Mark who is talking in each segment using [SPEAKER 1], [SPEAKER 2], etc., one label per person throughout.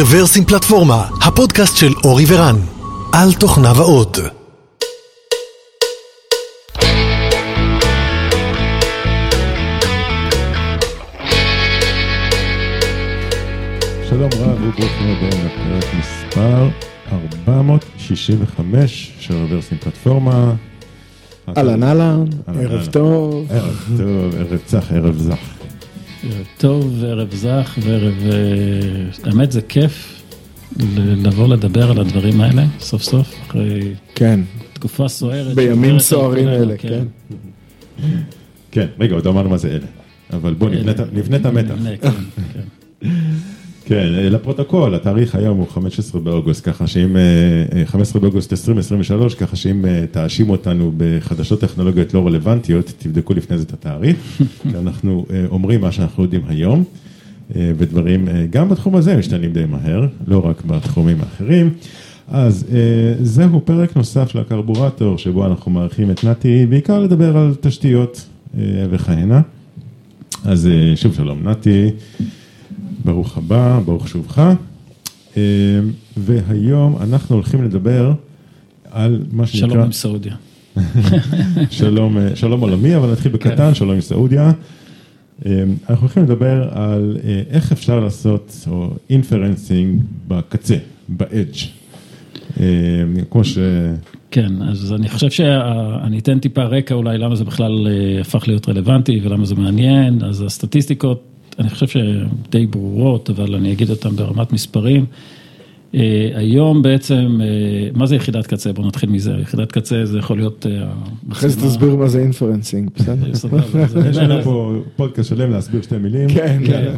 [SPEAKER 1] רוורסים פלטפורמה, הפודקאסט של אורי ורן, על תוכניו האות.
[SPEAKER 2] שלום רב וברוכים הבאים לפרק מספר 465 של רוורסים פלטפורמה.
[SPEAKER 3] אהלן אהלן, ערב. טוב.
[SPEAKER 2] ערב טוב, ערב צח, ערב זך.
[SPEAKER 4] ערב טוב, ערב זך וערב... אה, האמת זה כיף לבוא לדבר על הדברים האלה, סוף סוף, אחרי
[SPEAKER 3] כן,
[SPEAKER 4] תקופה סוערת.
[SPEAKER 3] בימים סוערים אלה, כן.
[SPEAKER 2] כן, רגע, עוד לא אמרנו מה זה אלה. אבל בוא נבנה את ה- נבנה את המתח.
[SPEAKER 4] כן,
[SPEAKER 2] אה, לפרוטוקול, התאריך היום הוא 15 באוגוסט, ככה שאם, אה, אה, 15 באוגוסט 2023, ככה שאם אה, תאשימו אותנו בחדשות טכנולוגיות לא רלוונטיות, תבדקו לפני זה את התאריך, כי אנחנו אה, אומרים מה שאנחנו יודעים היום, אה, ודברים אה, גם בתחום הזה משתנים די מהר, לא רק בתחומים האחרים. אז אה, זהו פרק נוסף של הקרבורטור, שבו אנחנו מארחים את נתי, בעיקר לדבר על תשתיות אה, וכהנה. אז אה, שוב שלום נתי. ברוך הבא, ברוך שובך. אה, והיום אנחנו הולכים לדבר על מה שנקרא...
[SPEAKER 4] שלום עם סעודיה.
[SPEAKER 2] שלום, אה, שלום עולמי, אבל נתחיל בקטן, שלום עם סעודיה. אה, אנחנו הולכים לדבר על איך אפשר לעשות, או inferencing בקצה, ב-edge. כמו ש...
[SPEAKER 4] כן, אז אני חושב שאני אתן טיפה רקע אולי למה זה בכלל הפך להיות רלוונטי ולמה זה מעניין, אז הסטטיסטיקות, אני חושב שהן די ברורות, אבל אני אגיד אותן ברמת מספרים. אה, היום בעצם, אה, מה זה יחידת קצה? בואו נתחיל מזה, יחידת קצה זה יכול להיות... אה,
[SPEAKER 3] אחרי זה תסביר מה זה inferencing, בסדר?
[SPEAKER 2] יש לנו פה פודקאסט שלם להסביר שתי מילים.
[SPEAKER 3] כן,
[SPEAKER 4] כן.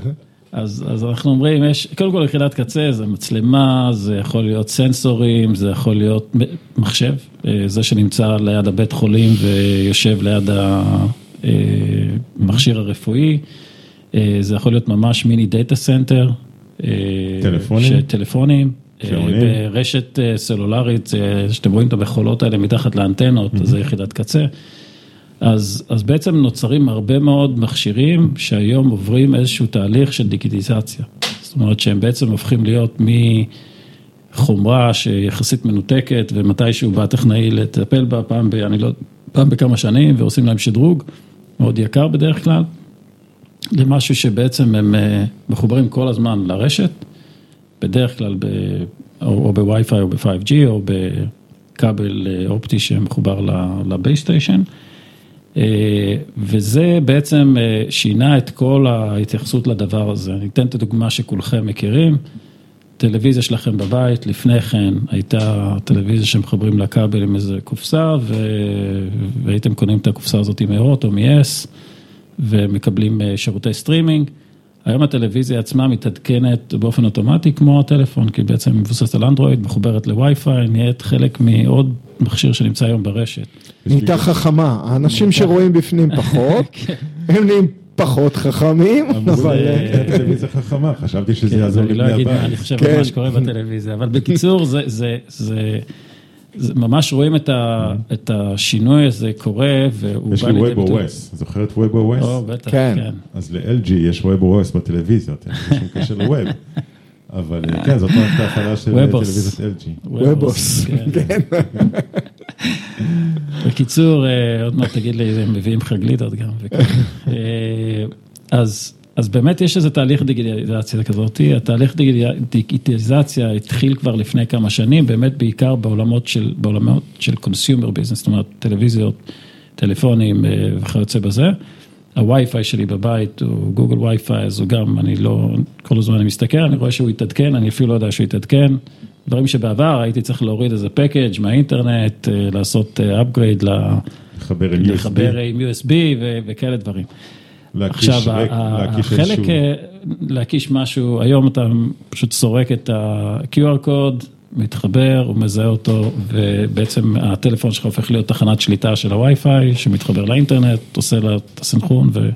[SPEAKER 4] אז, אז אנחנו אומרים, יש, קודם כל יחידת קצה זה מצלמה, זה יכול להיות סנסורים, זה יכול להיות מחשב, זה שנמצא ליד הבית חולים ויושב ליד המכשיר הרפואי, זה יכול להיות ממש מיני data center. אה,
[SPEAKER 2] טלפונים?
[SPEAKER 4] טלפונים. אה? ברשת אה, סלולרית, אה, שאתם רואים את המכולות האלה מתחת לאנטנות, אז זה יחידת קצה. אז, אז בעצם נוצרים הרבה מאוד מכשירים שהיום עוברים איזשהו תהליך של דיגיטיזציה. זאת אומרת שהם בעצם הופכים להיות מחומרה שיחסית מנותקת ומתישהו בא טכנאי לטפל בה פעם ב... אני לא... פעם בכמה שנים ועושים להם שדרוג, מאוד יקר בדרך כלל, למשהו שבעצם הם אה, מחוברים כל הזמן לרשת, בדרך כלל ב... או, בווי-פיי או ב-5G או בכבל אה, אופטי שמחובר לבייסטיישן. אה, וזה בעצם שינה את כל ההתייחסות לדבר הזה. אני אתן את הדוגמה שכולכם מכירים. טלוויזיה שלכם בבית, לפני כן הייתה טלוויזיה שמחברים לכבל עם איזה קופסה, ו... והייתם קונים את הקופסה הזאת מהוט או מ-yes, ומקבלים אה, שירותי סטרימינג. היום הטלוויזיה עצמה מתעדכנת באופן אוטומטי כמו הטלפון, כי בעצם היא מבוססת על אנדרואיד, מחוברת לווי-פיי, נהיית חלק מעוד מכשיר שנמצא היום ברשת.
[SPEAKER 3] נהייתה חכמה, האנשים שרואים בפנים פחות, הם נהיים פחות חכמים,
[SPEAKER 2] אמרו
[SPEAKER 3] אבל...
[SPEAKER 2] לי,
[SPEAKER 3] אה,
[SPEAKER 2] "כן, טלוויזיה חכמה, חשבתי שזה
[SPEAKER 4] כן, אז
[SPEAKER 2] יעזור
[SPEAKER 4] אני לא
[SPEAKER 2] לבני
[SPEAKER 4] אגיד מה אני
[SPEAKER 2] הבית.
[SPEAKER 4] חושב
[SPEAKER 3] כן.
[SPEAKER 4] על מה שקורה בטלוויזיה, אבל בקיצור, זה, זה, זה, זה ממש רואים את, ה, את השינוי הזה קורה, והוא
[SPEAKER 2] יש
[SPEAKER 4] בא
[SPEAKER 2] לי
[SPEAKER 4] לידי ביטוי.
[SPEAKER 2] ווסט, זוכר את וובו ווסט?
[SPEAKER 4] או, בטח,
[SPEAKER 3] כן.
[SPEAKER 4] כן.
[SPEAKER 2] אז ל-LG יש ווסט בטלוויזיות, אין לזה שום קשר לווב. אבל אה, כן, זאת מערכת ההפעלה של אה. טלוויזיית LG.
[SPEAKER 3] וובוס,
[SPEAKER 4] כן.
[SPEAKER 3] כן.
[SPEAKER 4] בקיצור, אה, עוד מעט תגיד לי, הם מביאים לך גלידות גם. אז, אז באמת יש איזה תהליך דיגיטליזציה כזאת, התהליך דיגיטל- דיגיטליזציה התחיל כבר לפני כמה שנים, באמת בעיקר בעולמות של, בעולמות של consumer business, זאת אומרת טלוויזיות, טלפונים אה, וכיוצא בזה. הווי-פיי שלי בבית הוא גוגל ווי-פיי, אז הוא גם, אני לא, כל הזמן אני מסתכל, אני רואה שהוא התעדכן, אני אפילו לא יודע שהוא התעדכן. דברים שבעבר הייתי צריך להוריד איזה פקאג' מהאינטרנט, אה, לעשות אה, upgrade,
[SPEAKER 2] לחבר עם USB,
[SPEAKER 4] לחבר עם USB ו- וכאלה דברים.
[SPEAKER 2] להקיש
[SPEAKER 4] עכשיו,
[SPEAKER 2] להקיש
[SPEAKER 4] החלק,
[SPEAKER 2] איזשהו...
[SPEAKER 4] אה, להקיש משהו, היום אתה פשוט סורק את ה-QR קוד, מתחבר, הוא מזהה אותו, ובעצם הטלפון שלך הופך להיות תחנת שליטה של הווי-פיי, שמתחבר לאינטרנט, עושה לה את הסנכרון, ו...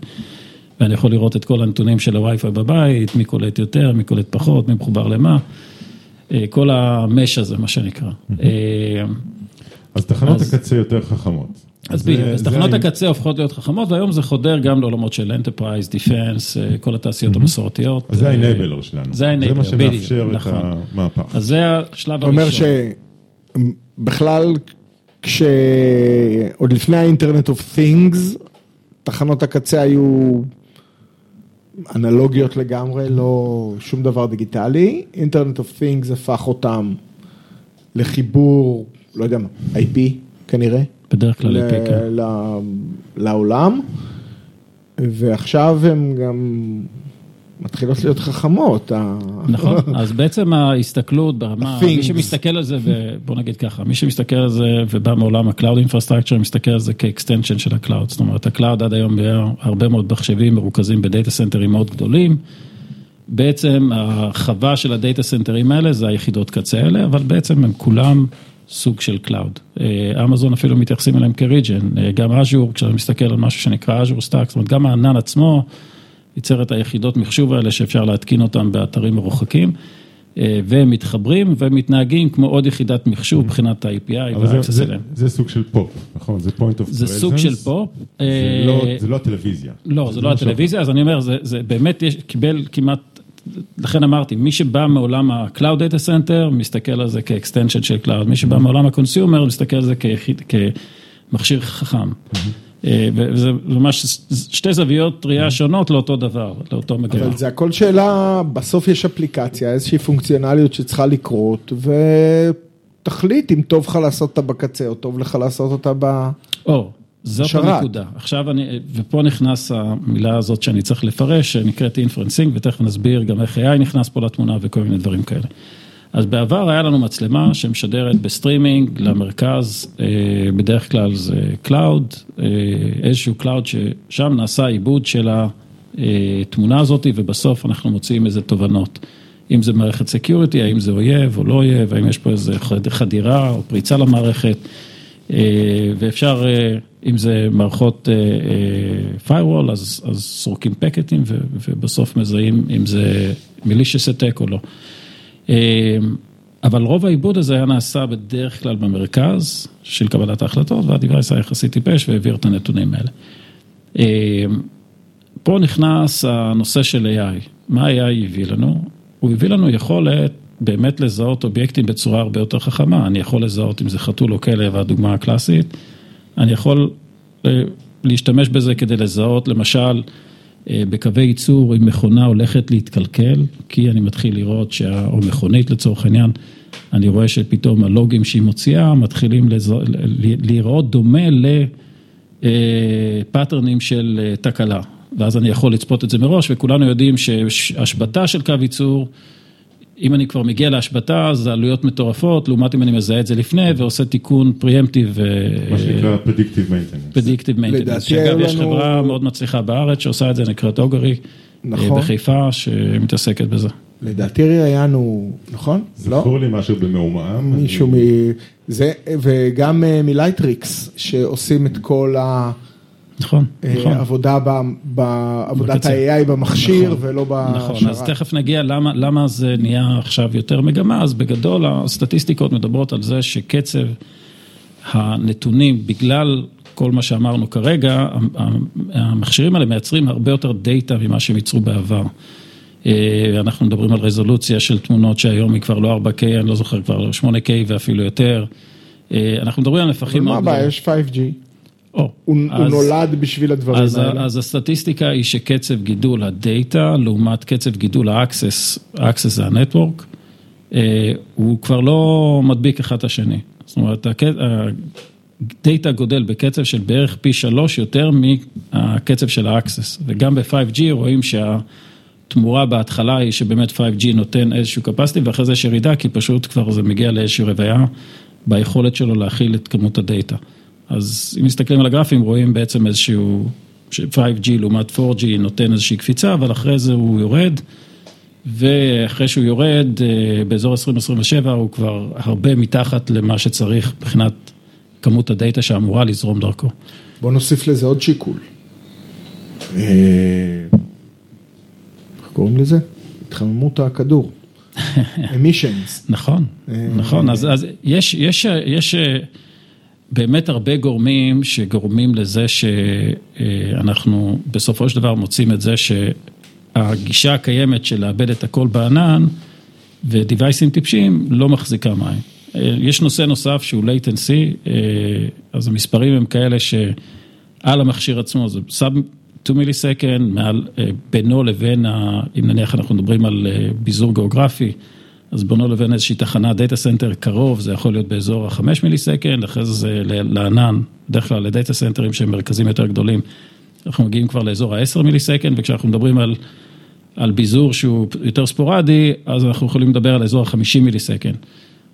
[SPEAKER 4] ואני יכול לראות את כל הנתונים של הווי-פיי בבית, מי קולט יותר, מי קולט פחות, מי מחובר למה. אה, כל ה mesh הזה, מה שנקרא. אה,
[SPEAKER 2] אז תחנות
[SPEAKER 4] אז-
[SPEAKER 2] הקצה יותר חכמות.
[SPEAKER 4] אז
[SPEAKER 2] זה-
[SPEAKER 4] בדיוק, אז
[SPEAKER 2] זה
[SPEAKER 4] תחנות
[SPEAKER 2] ה-
[SPEAKER 4] הקצה הופכות להיות חכמות, והיום זה חודר גם לעולמות של Enterprise, Defense, אה, כל התעשיות המסורתיות.
[SPEAKER 2] אז זה
[SPEAKER 4] אה,
[SPEAKER 2] ה-enabler שלנו.
[SPEAKER 4] זה ה-enabler,
[SPEAKER 2] זה מה
[SPEAKER 4] בדיוק,
[SPEAKER 2] שמאפשר את
[SPEAKER 4] נכון.
[SPEAKER 2] המהפך.
[SPEAKER 4] אז זה השלב
[SPEAKER 3] אתה אומר
[SPEAKER 4] הראשון.
[SPEAKER 3] שבכלל, כשעוד לפני ה internet of things, תחנות הקצה היו אנלוגיות לגמרי, לא שום דבר דיגיטלי. אינטרנט אוף things הפך אותם לחיבור, לא יודע מה, IP כנראה.
[SPEAKER 4] בדרך כלל
[SPEAKER 3] ל-
[SPEAKER 4] IP, כן.
[SPEAKER 3] ל- לעולם, ועכשיו הן גם מתחילות להיות חכמות.
[SPEAKER 4] נכון, אז בעצם ההסתכלות ברמה,
[SPEAKER 3] ה-things.
[SPEAKER 4] מי שמסתכל על זה, ו- בוא נגיד ככה, מי שמסתכל על זה ובא מעולם ה-Cloud Infrastructure, מסתכל על זה כ extension של ה-Cloud, זאת אומרת, ה-Cloud עד היום היה הרבה מאוד מחשבים מרוכזים בדאטה סנטרים מאוד גדולים. בעצם החווה של הדאטה סנטרים האלה זה היחידות קצה האלה, אבל בעצם הם כולם סוג של cloud. אמזון אפילו מתייחסים אליהם כ-region, אה, גם אג'ור, כשאתה מסתכל על משהו שנקרא Azure Stack, זאת אומרת גם הענן עצמו ייצר את היחידות מחשוב האלה שאפשר להתקין אותם באתרים מרוחקים, אה, והם מתחברים ומתנהגים כמו עוד יחידת מחשוב מבחינת ה-API
[SPEAKER 2] אבל זה-
[SPEAKER 4] וה-access
[SPEAKER 2] זה-
[SPEAKER 4] אליהם.
[SPEAKER 2] זה סוג של פופ, נכון? זה point of
[SPEAKER 4] זה
[SPEAKER 2] presence.
[SPEAKER 4] סוג של פופ.
[SPEAKER 2] זה
[SPEAKER 4] אה,
[SPEAKER 2] לא- זה לא הטלוויזיה.
[SPEAKER 4] לא, זה לא
[SPEAKER 2] משהו
[SPEAKER 4] הטלוויזיה, אז אני אומר, זה, זה באמת יש, קיבל כמעט, לכן אמרתי, מי שבא מעולם ה-Cloud Data Center, מסתכל על זה כ extension של Cloud, מי שבא מעולם ה-Consumer, מסתכל על זה כיחיד, כמכשיר חכם. אה, וזה ממש שתי זוויות ראייה שונות לאותו דבר, לאותו מגמה.
[SPEAKER 3] אבל זה הכל שאלה, בסוף יש אפליקציה, איזושהי פונקציונליות שצריכה לקרות, ותחליט אם טוב לך לעשות אותה בקצה, או טוב לך לעשות אותה ב...
[SPEAKER 4] או, זאת
[SPEAKER 3] שרת.
[SPEAKER 4] הנקודה. עכשיו אני, ופה נכנס המילה הזאת שאני צריך לפרש, שנקראת inferencing, ותכף נסביר גם איך AI נכנס פה לתמונה וכל מיני דברים כאלה. אז בעבר היה לנו מצלמה שמשדרת בסטרימינג למרכז, אה, בדרך כלל זה cloud, אה, איזשהו cloud ששם נעשה עיבוד של התמונה הזאת, ובסוף אנחנו מוצאים איזה תובנות. אם זה מערכת security, האם זה אויב או לא אויב, האם יש פה איזה חד- חדירה או פריצה למערכת. אה, ואפשר, אם זה מערכות אה, אה, firewall, אז, אז סורקים פקטים ו- ובסוף מזהים אם זה malicious attack או לא. אה, אבל רוב העיבוד הזה היה נעשה בדרך כלל במרכז של קבלת ההחלטות, וה device היה יחסית טיפש והעביר את הנתונים האלה. פה נכנס הנושא של AI. מה AI הביא לנו? הוא הביא לנו יכולת באמת לזהות אובייקטים בצורה הרבה יותר חכמה. אני יכול לזהות אם זה חתול או כלב, הדוגמה הקלאסית. אני יכול אה, להשתמש בזה כדי לזהות, למשל, אה, בקווי ייצור, אם מכונה הולכת להתקלקל, כי אני מתחיל לראות, שה... או מכונית לצורך העניין, אני רואה שפתאום הלוגים שהיא מוציאה מתחילים לזו... ל- להיראות דומה לפאטרנים של אה, תקלה. ואז אני יכול לצפות את זה מראש, וכולנו יודעים שהשבתה של קו ייצור, אם אני כבר מגיע להשבתה, אז העלויות מטורפות, לעומת אם אני מזהה את זה לפני ועושה תיקון preemptive.
[SPEAKER 2] מה שנקרא predictive maintenance.
[SPEAKER 4] predictive
[SPEAKER 3] maintenance,
[SPEAKER 4] שאגב יש
[SPEAKER 3] לנו-
[SPEAKER 4] חברה מאוד מצליחה בארץ שעושה את זה, נקראת Augury,
[SPEAKER 3] נכון.
[SPEAKER 4] בחיפה, שמתעסקת בזה.
[SPEAKER 3] לדעתי ראיינו, נכון? לא?
[SPEAKER 2] זכור לי משהו במעומעם.
[SPEAKER 3] מישהו מ... זה, וגם אה, מ-Lightricks, שעושים את כל
[SPEAKER 4] נכון, נכון.
[SPEAKER 3] העבודה, ב- בעבודת. ה-AI במכשיר
[SPEAKER 4] נכון,
[SPEAKER 3] ולא בשרת.
[SPEAKER 4] נכון, אז תכף נגיע למה, למה זה נהיה עכשיו יותר מגמה, אז בגדול הסטטיסטיקות מדברות על זה שקצב הנתונים, בגלל כל מה שאמרנו כרגע, המכשירים האלה מייצרים הרבה יותר דאטה ממה שהם ייצרו בעבר. אה, אנחנו מדברים על רזולוציה של תמונות שהיום היא כבר לא 4K, אני לא זוכר, כבר 8K ואפילו יותר. אה, אנחנו מדברים על נפחים
[SPEAKER 3] מה הבעיה? יש 5G. הוא הוא נולד בשביל הדברים
[SPEAKER 4] אז,
[SPEAKER 3] האלה.
[SPEAKER 4] אז הסטטיסטיקה היא שקצב גידול הדאטה לעומת קצב גידול ה access, ה access זה ה network, אה, הוא כבר לא מדביק אחד את השני. זאת אומרת, הדאטה גודל בקצב של בערך פי שלוש יותר מהקצב של ה access, וגם ב-5G רואים שהתמורה בהתחלה היא שבאמת 5G נותן איזשהו capacity ואחרי זה יש ירידה, כי פשוט כבר זה מגיע לאיזושהי רוויה ביכולת שלו להכיל את כמות הדאטה. אז אם מסתכלים על הגרפים רואים בעצם איזשהו, ש- 5G לעומת 4G נותן איזושהי קפיצה, אבל אחרי זה הוא יורד, ואחרי שהוא יורד, אה, באזור 2027 הוא כבר הרבה מתחת למה שצריך מבחינת כמות הדאטה שאמורה לזרום דרכו.
[SPEAKER 3] בוא נוסיף לזה עוד שיקול. אה, איך קוראים לזה? התחממות הכדור. emissions.
[SPEAKER 4] נכון, נכון, אז, יש, יש, יש, אה, באמת הרבה גורמים שגורמים לזה שאנחנו בסופו של דבר מוצאים את זה שהגישה הקיימת של לאבד את הכל בענן ודיווייסים טיפשים לא מחזיקה מים. יש נושא נוסף שהוא latency, אז המספרים הם כאלה שעל המכשיר עצמו זה סאב 2 מיליסקנד, מעל, בינו לבין, אם נניח אנחנו מדברים על ביזור גיאוגרפי, אז בינו לבין איזושהי תחנת data center קרוב, זה יכול להיות באזור ה-5 millisecond, אחרי זה לענן, בדרך כלל לדאטה סנטרים שהם מרכזים יותר גדולים, אנחנו מגיעים כבר לאזור ה-10 millisecond, וכשאנחנו מדברים על, על ביזור שהוא יותר ספורדי, אז אנחנו יכולים לדבר על אזור ה-50 millisecond.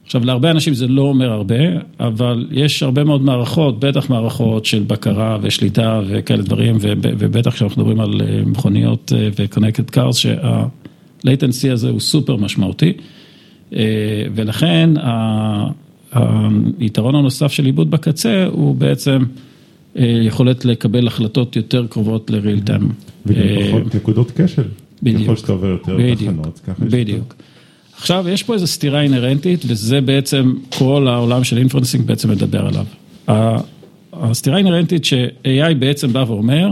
[SPEAKER 4] עכשיו, להרבה אנשים זה לא אומר הרבה, אבל יש הרבה מאוד מערכות, בטח מערכות של בקרה ושליטה וכאלה דברים, ובטח כשאנחנו מדברים על מכוניות ו-connected cars, שה-latency הזה הוא סופר משמעותי. ולכן היתרון הנוסף של עיבוד בקצה הוא בעצם יכולת לקבל החלטות יותר קרובות ל-real time.
[SPEAKER 2] וגם פחות נקודות כשל. בדיוק. ככל שאתה עובר יותר תחנות, ככה יש...
[SPEAKER 4] בדיוק. עכשיו, יש פה איזו סתירה אינהרנטית, וזה בעצם כל העולם של inferencing בעצם מדבר עליו. הסתירה האינהרנטית ש-AI בעצם בא ואומר,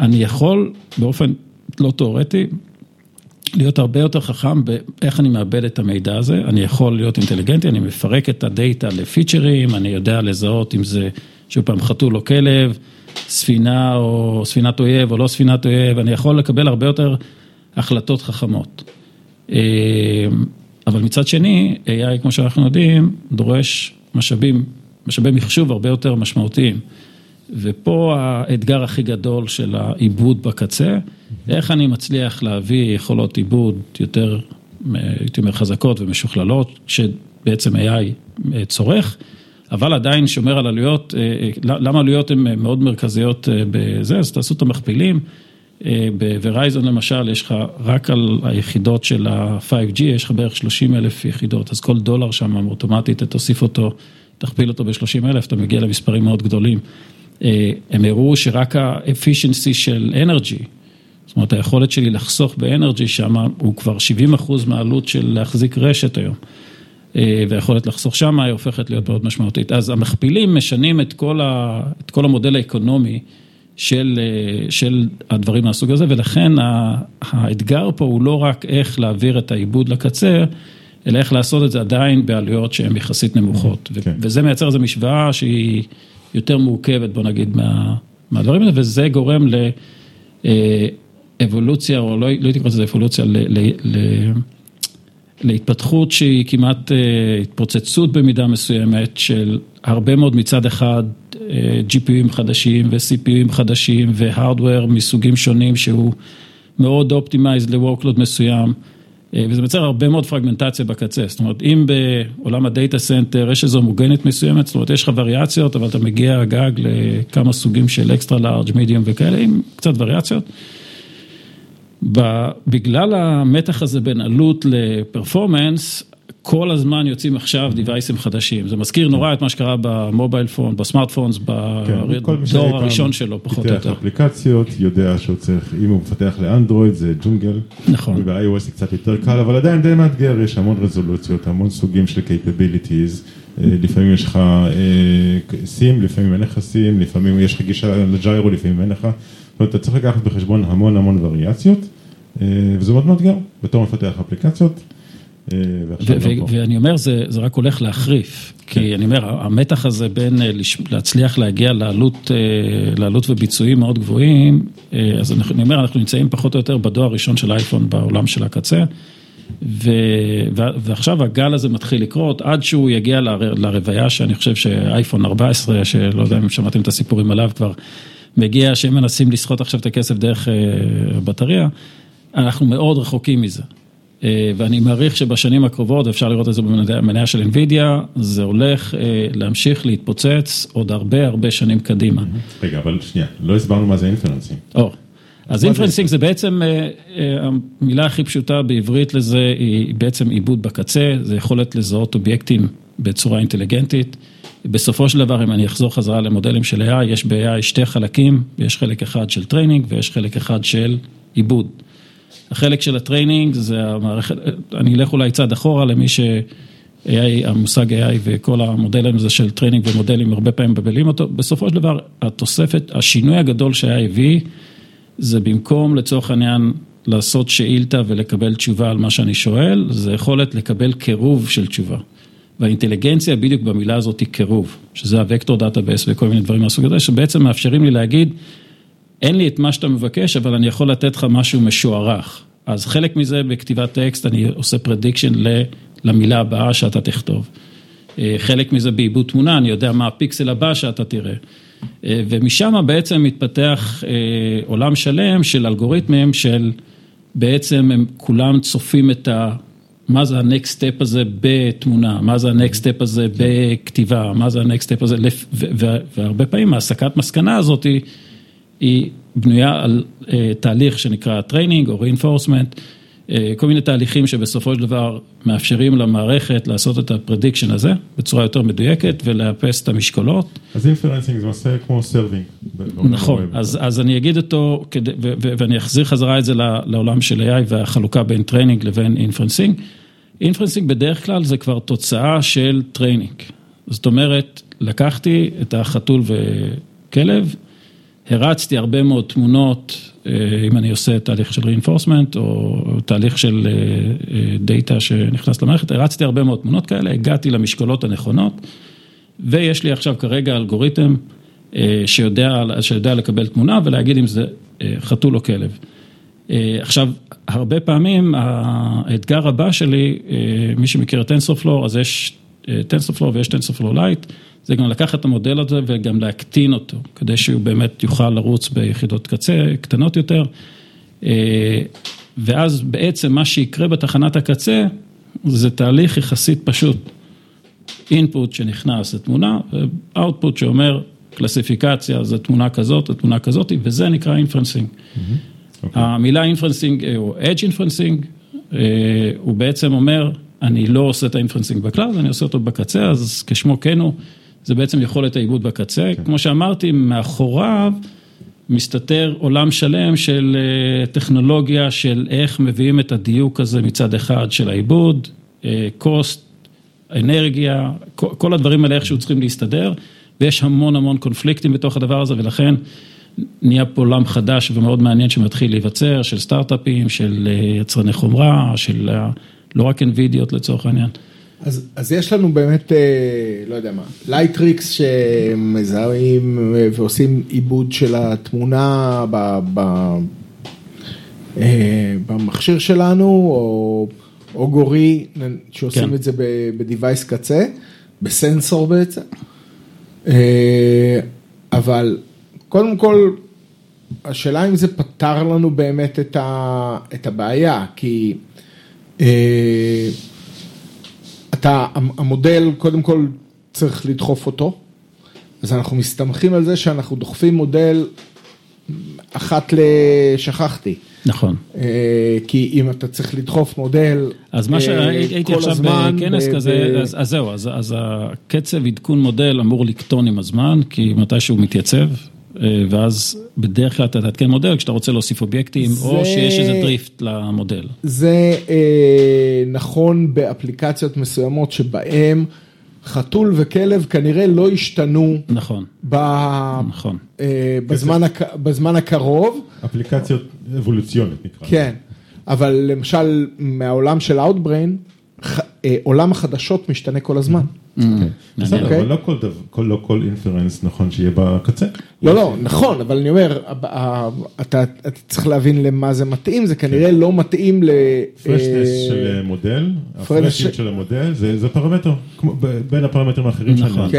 [SPEAKER 4] אני יכול באופן לא תיאורטי, להיות הרבה יותר חכם באיך אני מאבד את המידע הזה, אני יכול להיות אינטליגנטי, אני מפרק את הדאטה לפיצ'רים, אני יודע לזהות אם זה, שוב פעם, חתול או כלב, ספינה או ספינת אויב או לא ספינת אויב, אני יכול לקבל הרבה יותר החלטות חכמות. אבל מצד שני, AI, כמו שאנחנו יודעים, דורש משאבים, משאבי מחשוב הרבה יותר משמעותיים. ופה האתגר הכי גדול של העיבוד בקצה, איך אני מצליח להביא יכולות עיבוד יותר, הייתי אומר, חזקות ומשוכללות, שבעצם AI צורך, אבל עדיין שומר על עלויות, למה עלויות הן מאוד מרכזיות בזה, אז תעשו את המכפילים. בוורייזון למשל, יש לך רק על היחידות של ה-5G, יש לך בערך 30 אלף יחידות, אז כל דולר שם אוטומטית, תוסיף אותו, תכפיל אותו ב-30 אלף, אתה מגיע למספרים מאוד גדולים. הם הראו שרק ה-efficiency של energy, זאת אומרת, היכולת שלי לחסוך ב-energy שם, הוא כבר 70 אחוז מהעלות של להחזיק רשת היום. והיכולת לחסוך שם, היא הופכת להיות מאוד משמעותית. אז המכפילים משנים את כל, ה, את כל המודל האקונומי. של, של הדברים מהסוג הזה, ולכן האתגר פה הוא לא רק איך להעביר את העיבוד לקצה, אלא איך לעשות את זה עדיין בעלויות שהן יחסית נמוכות. כן. וזה מייצר איזו משוואה שהיא יותר מורכבת, בוא נגיד, מה, מהדברים האלה, וזה גורם לאבולוציה, או לא, לא הייתי קורא לזה אבולוציה, ל, ל, ל, להתפתחות שהיא כמעט התפוצצות במידה מסוימת של הרבה מאוד מצד אחד GPUים חדשים ו-CPUים חדשים ו-Hardware מסוגים שונים שהוא מאוד optimized ל-workload מסוים וזה מייצר הרבה מאוד פרגמנטציה בקצה, זאת אומרת אם בעולם ה data center יש איזו הומוגניות מסוימת, זאת אומרת יש לך וריאציות אבל אתה מגיע גג לכמה סוגים של extra large, medium וכאלה עם קצת וריאציות. בגלל המתח הזה בין עלות ל performance, כל הזמן יוצאים עכשיו דיווייסים חדשים. זה מזכיר נורא את מה שקרה ב mobile phone, ב smartphones, בדור הראשון שלו, פחות או יותר.
[SPEAKER 2] פיתח אפליקציות, יודע שהוא צריך, אם הוא מפתח לאנדרואיד זה ג'ונגל.
[SPEAKER 4] נכון.
[SPEAKER 2] וב-iOS זה קצת יותר קל, אבל עדיין די מאתגר, יש המון רזולוציות, המון סוגים של capabilities. לפעמים יש לך סים, לפעמים אין לך סים, לפעמים יש לך גישה לג'יירו, לפעמים אין לך. זאת אומרת, אתה צריך לקחת בחשבון המון המון וריאציות, וזה מאוד מאתגר, בתור מפתח אפליקציות.
[SPEAKER 4] ואני אומר, זה רק הולך להחריף, כי אני אומר, המתח הזה בין להצליח להגיע לעלות וביצועים מאוד גבוהים, אז אני אומר, אנחנו נמצאים פחות או יותר בדור הראשון של אייפון בעולם של הקצה, ועכשיו הגל הזה מתחיל לקרות, עד שהוא יגיע לרוויה שאני חושב שאייפון 14, שלא יודע אם שמעתם את הסיפורים עליו כבר, מגיע שהם מנסים לסחוט עכשיו את הכסף דרך בטריה, אנחנו מאוד רחוקים מזה. ואני מעריך שבשנים הקרובות, אפשר לראות את זה במניה של NVIDIA, זה הולך להמשיך להתפוצץ עוד הרבה הרבה שנים קדימה.
[SPEAKER 2] רגע, אבל שנייה, לא הסברנו מה זה inferencing.
[SPEAKER 4] אז inferencing זה בעצם, המילה הכי פשוטה בעברית לזה היא בעצם עיבוד בקצה, זה יכולת לזהות אובייקטים בצורה אינטליגנטית. בסופו של דבר, אם אני אחזור חזרה למודלים של AI, יש ב-AI שתי חלקים, יש חלק אחד של training ויש חלק אחד של עיבוד. החלק של ה training זה המערכת, אני אלך אולי צעד אחורה למי AI, המושג AI וכל המודלים הזה של training ומודלים, הרבה פעמים מבלבלים אותו. בסופו של דבר, התוספת, השינוי הגדול שה הביא, זה במקום לצורך העניין לעשות שאילתה ולקבל תשובה על מה שאני שואל, זה יכולת לקבל קירוב של תשובה. והאינטליגנציה בדיוק במילה הזאת היא קירוב, שזה ה vector database וכל מיני דברים מהסוג הזה, שבעצם מאפשרים לי להגיד, אין לי את מה שאתה מבקש, אבל אני יכול לתת לך משהו משוערך. אז חלק מזה בכתיבת טקסט, אני עושה prediction למילה הבאה שאתה תכתוב. אה, חלק מזה בעיבוד תמונה, אני יודע מה הפיקסל הבא שאתה תראה. אה, ומשם בעצם מתפתח אה, עולם שלם של אלגוריתמים של בעצם הם כולם צופים את ה... מה זה ה-next step הזה בתמונה, מה זה ה-next step הזה בכתיבה, מה זה ה-next step הזה, והרבה פעמים ההסקת מסקנה הזאת היא, היא בנויה על תהליך שנקרא training או reinforcement. אה, כל מיני תהליכים שבסופו של דבר מאפשרים למערכת לעשות את ה prediction הזה בצורה יותר מדויקת ולאפס את המשקולות.
[SPEAKER 2] אז inferencing זה עושה כמו serving.
[SPEAKER 4] נכון, אז, אז אני אגיד אותו כדי, ו, ו, ואני אחזיר חזרה את זה לעולם של AI והחלוקה בין training לבין inferencing. inferencing בדרך כלל זה כבר תוצאה של training. זאת אומרת, לקחתי את החתול וכלב, הרצתי הרבה מאוד תמונות אה, אם אני עושה תהליך של reinforcement או תהליך של דאטה אה, אה, שנכנס למערכת, הרצתי הרבה מאוד תמונות כאלה, הגעתי למשקולות הנכונות, ויש לי עכשיו כרגע אלגוריתם שיודע, שיודע לקבל תמונה ולהגיד אם זה חתול או כלב. עכשיו, הרבה פעמים האתגר הבא שלי, מי שמכיר את TensorFlow, אז יש TensorFlow ויש TensorFlow Lite. זה גם לקחת את המודל הזה וגם להקטין אותו, כדי שהוא באמת יוכל לרוץ ביחידות קצה קטנות יותר. אה, ואז בעצם מה שיקרה בתחנת הקצה, זה תהליך יחסית פשוט. input שנכנס לתמונה, ו output שאומר קלסיפיקציה, זה תמונה כזאת, זה תמונה כזאת, וזה נקרא inferencing. Mm-hmm. Okay. המילה inferencing, או edge inferencing, הוא בעצם אומר, אני לא עושה את ה inferencing ב cloud, אני עושה אותו בקצה, אז כשמו כן הוא. זה בעצם יכולת העיבוד בקצה. כן. כמו שאמרתי, מאחוריו מסתתר עולם שלם של אה, טכנולוגיה של איך מביאים את הדיוק הזה מצד אחד של העיבוד, קוסט, אה, אנרגיה, כל הדברים האלה איכשהו צריכים להסתדר, ויש המון המון קונפליקטים בתוך הדבר הזה, ולכן נהיה פה עולם חדש ומאוד מעניין שמתחיל להיווצר, של סטארט-אפים, של אה, יצרני חומרה, של לא רק NVIDIA לצורך העניין.
[SPEAKER 3] אז, אז יש לנו באמת, אה, לא יודע מה, לייטריקס שמזהים ועושים עיבוד של התמונה ב, ב, אה, במכשיר שלנו, או, או גורי שעושים כן. את זה בדיווייס קצה, בסנסור בעצם. אה, אבל קודם כל, השאלה אם זה פתר לנו באמת את, ה, את הבעיה, כי... אה, אתה, המודל, קודם כל צריך לדחוף אותו, אז אנחנו מסתמכים על זה שאנחנו דוחפים מודל אחת לשכחתי.
[SPEAKER 4] נכון.
[SPEAKER 3] אה, כי אם אתה צריך לדחוף מודל
[SPEAKER 4] אז מה אה, שהייתי עכשיו בכנס כזה, אז, אז זהו, אז, אז הקצב עדכון מודל אמור לקטון עם הזמן, כי מתי שהוא מתייצב, ואז בדרך כלל אתה תעדכן מודל כשאתה רוצה להוסיף אובייקטים, זה... או שיש איזה דריפט למודל.
[SPEAKER 3] זה אה, נכון באפליקציות מסוימות שבהן חתול וכלב כנראה לא השתנו.
[SPEAKER 4] נכון.
[SPEAKER 3] ב... נכון. אה, בזמן, הק... בזמן הקרוב.
[SPEAKER 2] אפליקציות אבולוציונית נקרא.
[SPEAKER 3] כן, אבל למשל מהעולם של Outbrain, אה, עולם החדשות משתנה כל הזמן.
[SPEAKER 2] Mm. כן. בסדר, אוקיי? אבל לא, לא כל אינפרנס נכון שיהיה בקצה.
[SPEAKER 3] לא, לא, נכון, אבל אני אומר, אתה צריך להבין למה זה מתאים, זה כנראה כן. לא מתאים ל...
[SPEAKER 2] freshness אה, של מודל, ה freshness של המודל, זה פרמטר, בין הפרמטרים האחרים שאני
[SPEAKER 3] נכון.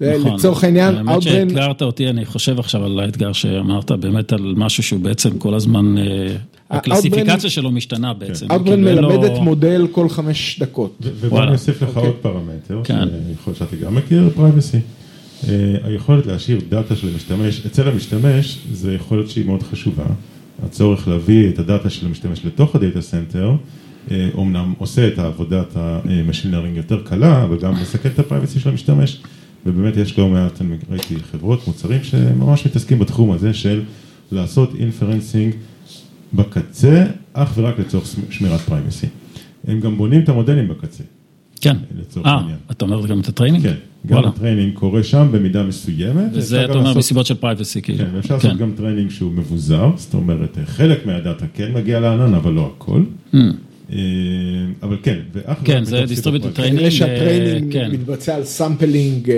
[SPEAKER 3] כן. נכון. לצורך העניין,
[SPEAKER 4] האמת שאתגרת אותי, אני חושב עכשיו על האתגר שאמרת, באמת על משהו שהוא בעצם כל הזמן, אה, הקלסיפיקציה שלו משתנה בעצם.
[SPEAKER 3] Outbrain מלמדת מודל כל חמש דקות.
[SPEAKER 2] ובוא אני אוסיף לך אוקיי. עוד פרמטר, כן. שיכול שאתה גם מכיר, privacy. אה, היכולת להשאיר דאטה של המשתמש, אצל המשתמש, זה יכולת שהיא מאוד חשובה. הצורך להביא את הדאטה של המשתמש לתוך ה data center, אומנם עושה את העבודת ה machine learning יותר קלה, אבל גם מסכן את ה privacy של המשתמש. ובאמת יש לא מעט, אני ראיתי חברות, מוצרים שממש מתעסקים בתחום הזה של לעשות inferencing בקצה, אך ורק לצורך שמירת privacy. הם גם בונים את המודלים בקצה.
[SPEAKER 4] כן.
[SPEAKER 2] לצורך
[SPEAKER 4] אה,
[SPEAKER 2] העניין.
[SPEAKER 4] אתה אומר גם את ה training?
[SPEAKER 2] כן, גם
[SPEAKER 4] וואלה.
[SPEAKER 2] ה training קורה שם במידה מסוימת.
[SPEAKER 4] וזה אתה אומר
[SPEAKER 2] לעשות-
[SPEAKER 4] מסיבות של privacy, כאילו.
[SPEAKER 2] כן, ואפשר לעשות גם training שהוא מבוזר, זאת אומרת, חלק מה data כן מגיע לענן, אבל לא הכל. אה, אבל כן, ואך
[SPEAKER 4] כן, זה
[SPEAKER 2] סיבות
[SPEAKER 4] training,
[SPEAKER 3] כנראה שה training
[SPEAKER 4] אה, כן.
[SPEAKER 3] מתבצע על sampling. אה,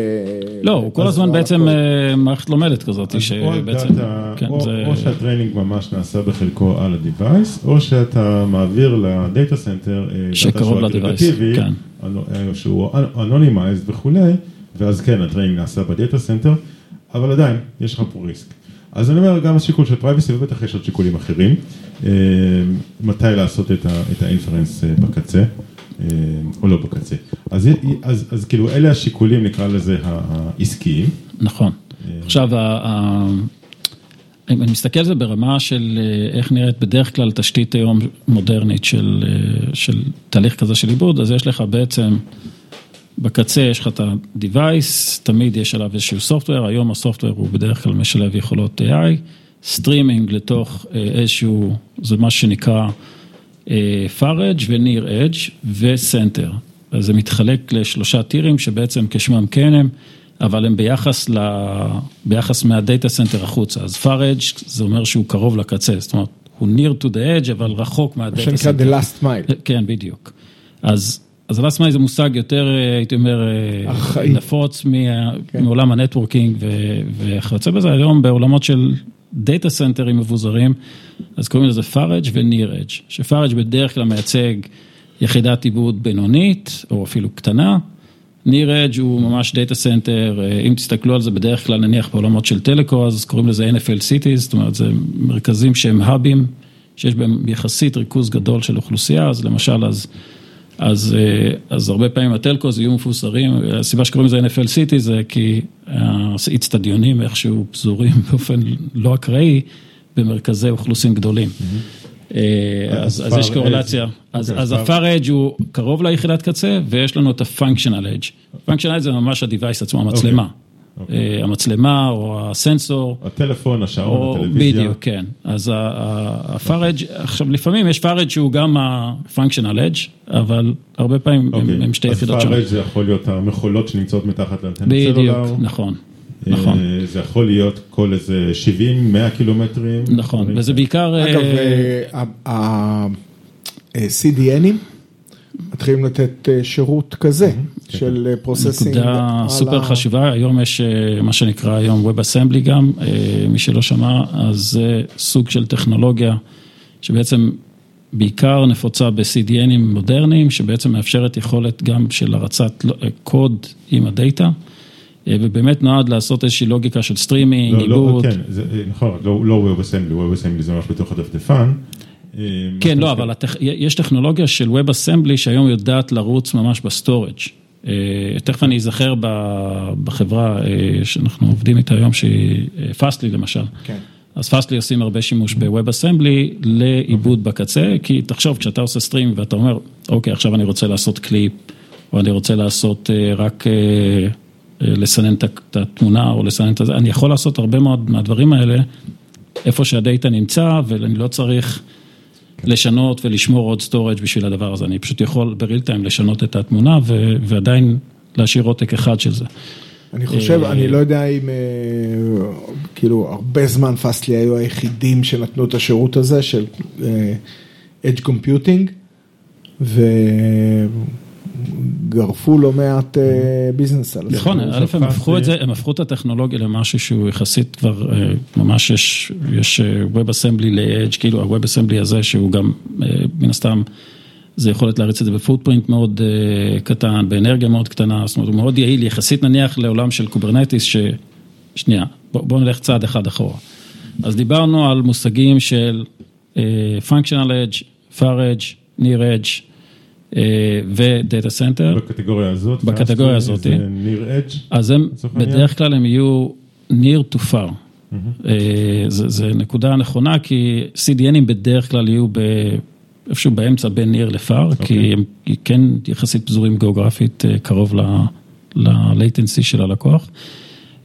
[SPEAKER 4] לא, הוא כל הזמן
[SPEAKER 3] לא
[SPEAKER 4] בעצם. אה, מערכת לומדת כזאת, שבעצם, כן,
[SPEAKER 2] או,
[SPEAKER 4] זה-
[SPEAKER 2] או שה training ממש נעשה בחלקו על ה-Device, או שאתה מעביר ל data center, אה,
[SPEAKER 4] שקרוב ל-device,
[SPEAKER 2] אגרגטיבי,
[SPEAKER 4] כן.
[SPEAKER 2] אה, שהוא anonymized וכולי, ואז כן, ה training נעשה ב data center, אבל עדיין, יש לך פה risk. אז אני אומר, גם השיקול של privacy, ובטח יש עוד שיקולים אחרים, אה, מתי לעשות את ה inference אה, בקצה, אה, או לא בקצה. אז, אז, אז כאילו, אלה השיקולים, נקרא לזה, העסקיים.
[SPEAKER 4] נכון. עכשיו, אם אני מסתכל על זה ברמה של אה, איך נראית בדרך כלל תשתית היום מודרנית של, אה, של תהליך כזה של עיבוד, אז יש לך בעצם, בקצה יש לך את ה-Device, תמיד יש עליו איזשהו software, היום ה software הוא בדרך כלל משלב יכולות AI, streaming לתוך אה, איזשהו, זה מה שנקרא אה, edge ו-near edge ו-center. אז זה מתחלק לשלושה טירים שבעצם כשמם כן הם, אבל הם ביחס, ל... ביחס מה data center החוצה. אז edge זה אומר שהוא קרוב לקצה, זאת אומרת, הוא near to the edge אבל רחוק
[SPEAKER 3] מה
[SPEAKER 4] מה data
[SPEAKER 3] שנקרא
[SPEAKER 4] center.
[SPEAKER 3] The Last Mile.
[SPEAKER 4] כן, בדיוק. אז, אז ה-last mile זה מושג יותר, אה, הייתי אומר, אה,
[SPEAKER 3] ארכאי.
[SPEAKER 4] נפוץ מה,
[SPEAKER 3] כן.
[SPEAKER 4] מעולם ה networking וכיוצא בזה, היום בעולמות של data center־ים מבוזרים, אז קוראים לזה ו-near edge, ש-far edge בדרך כלל מייצג יחידת עיבוד בינונית, או אפילו קטנה, near edge הוא ממש data center, אם תסתכלו על זה בדרך כלל נניח בעולמות של telco, אז קוראים לזה NFL cities, זאת אומרת זה מרכזים שהם האבים, שיש בהם יחסית ריכוז גדול של אוכלוסייה, אז למשל אז, אז, אה, אז הרבה פעמים הטלקוז יהיו מפוזרים, הסיבה שקוראים לזה NFL city זה כי האיצטדיונים איכשהו פזורים באופן לא אקראי במרכזי אוכלוסין גדולים. אה, אז, אז יש קורלציה. אז,
[SPEAKER 2] אוקיי,
[SPEAKER 4] אז
[SPEAKER 2] far-
[SPEAKER 4] ה-far edge הוא קרוב ליחידת קצה ויש לנו את ה-functional edge. functional edge זה ממש ה-device עצמו, המצלמה.
[SPEAKER 2] אוקיי.
[SPEAKER 4] אה, המצלמה או הסנסור.
[SPEAKER 2] הטלפון, השעון,
[SPEAKER 4] או
[SPEAKER 2] הטלוויזיה.
[SPEAKER 4] בדיוק, כן. אז ה-far edge, עכשיו לפעמים יש far edge שהוא גם ה-functional edge, אבל הרבה פעמים הם-
[SPEAKER 2] אוקיי.
[SPEAKER 4] הם שתי יחידות
[SPEAKER 2] אז
[SPEAKER 4] שונות.
[SPEAKER 2] far edge זה יכול להיות המכולות שנמצאות מתחת
[SPEAKER 4] בדיוק,
[SPEAKER 2] סלולר.
[SPEAKER 4] נכון,
[SPEAKER 2] אה,
[SPEAKER 4] נכון,
[SPEAKER 2] זה יכול להיות כל איזה 70, 100 קילומטרים.
[SPEAKER 4] נכון, וזה. בעיקר,
[SPEAKER 3] אגב,
[SPEAKER 4] אה,
[SPEAKER 3] ה-CDNים מתחילים לתת אה, שירות כזה של processing.
[SPEAKER 4] נקודה סופר חשובה, היום יש אה, מה שנקרא היום WebAssembly גם, אה, מי שלא שמע, אז זה סוג של טכנולוגיה שבעצם בעיקר נפוצה ב-CDNים מודרניים, שבעצם מאפשרת יכולת גם של הרצת לא- אה, קוד עם ה data, אה, ובאמת נועד לעשות איזושהי לוגיקה של סטרימינג,
[SPEAKER 2] לא, לא,
[SPEAKER 4] עיבוד.
[SPEAKER 2] כן, זה- נכון, לא לא WebAssembly זה ממש בתוך הדפדפן. אה,
[SPEAKER 4] כן, לא, אבל. יש טכנולוגיה של Web Assembly שהיום יודעת לרוץ ממש ב storage. אה, תכף אני אזכר בחברה אה, שאנחנו עובדים איתה היום, שהיא Fastly למשל.
[SPEAKER 3] כן.
[SPEAKER 4] אז Fastly עושים הרבה שימוש ב-Web Assembly לעיבוד בקצה, כי תחשוב, כשאתה עושה stream ואתה אומר, אוקיי, עכשיו אני רוצה לעשות קליפ, או אני רוצה לעשות רק לסנן את התמונה, או לסנן את זה, אני יכול לעשות הרבה מאוד מהדברים האלה, איפה שה data נמצא, ואני לא צריך לשנות ולשמור עוד storage בשביל הדבר הזה, אני פשוט יכול ב real time לשנות את התמונה ו- ועדיין להשאיר עותק אחד של זה.
[SPEAKER 3] אני חושב,
[SPEAKER 4] אה,
[SPEAKER 3] אני לא יודע אם, אה, כאילו, הרבה זמן Fastly היו היחידים שנתנו את השירות הזה של אה, Edge Computing, וגרפו לא מעט אה, ביזנס על זה.
[SPEAKER 4] נכון, א', הם הפכו את
[SPEAKER 2] זה-
[SPEAKER 4] הם הפכו את הטכנולוגיה למשהו שהוא יחסית כבר, אה, ממש יש, יש אה, Web Assembly ל-Edge, כאילו ה-Web Assembly הזה שהוא גם, אה, מן הסתם, זה יכולת להריץ את זה ב footprint מאוד אה, קטן, באנרגיה מאוד קטנה, זאת אומרת, הוא מאוד יעיל, יחסית נניח לעולם של Kubernetes, ש... שנייה, בוא- בואו נלך צעד אחד אחורה. אז דיברנו על מושגים של אה, Functional Edge, Far Edge, Near ו-Data Center.
[SPEAKER 2] בקטגוריה הזאת.
[SPEAKER 4] בקטגוריה הזאת.
[SPEAKER 2] זה ניר אדג'.
[SPEAKER 4] אז הם? בדרך כלל הם יהיו to far. אה, זה, נקודה נכונה כי CDNים בדרך כלל יהיו ב, איפשהו באמצע בין near לפar,
[SPEAKER 2] אוקיי.
[SPEAKER 4] כי הם כן יחסית פזורים גיאוגרפית אה, קרוב ל-latency של הלקוח.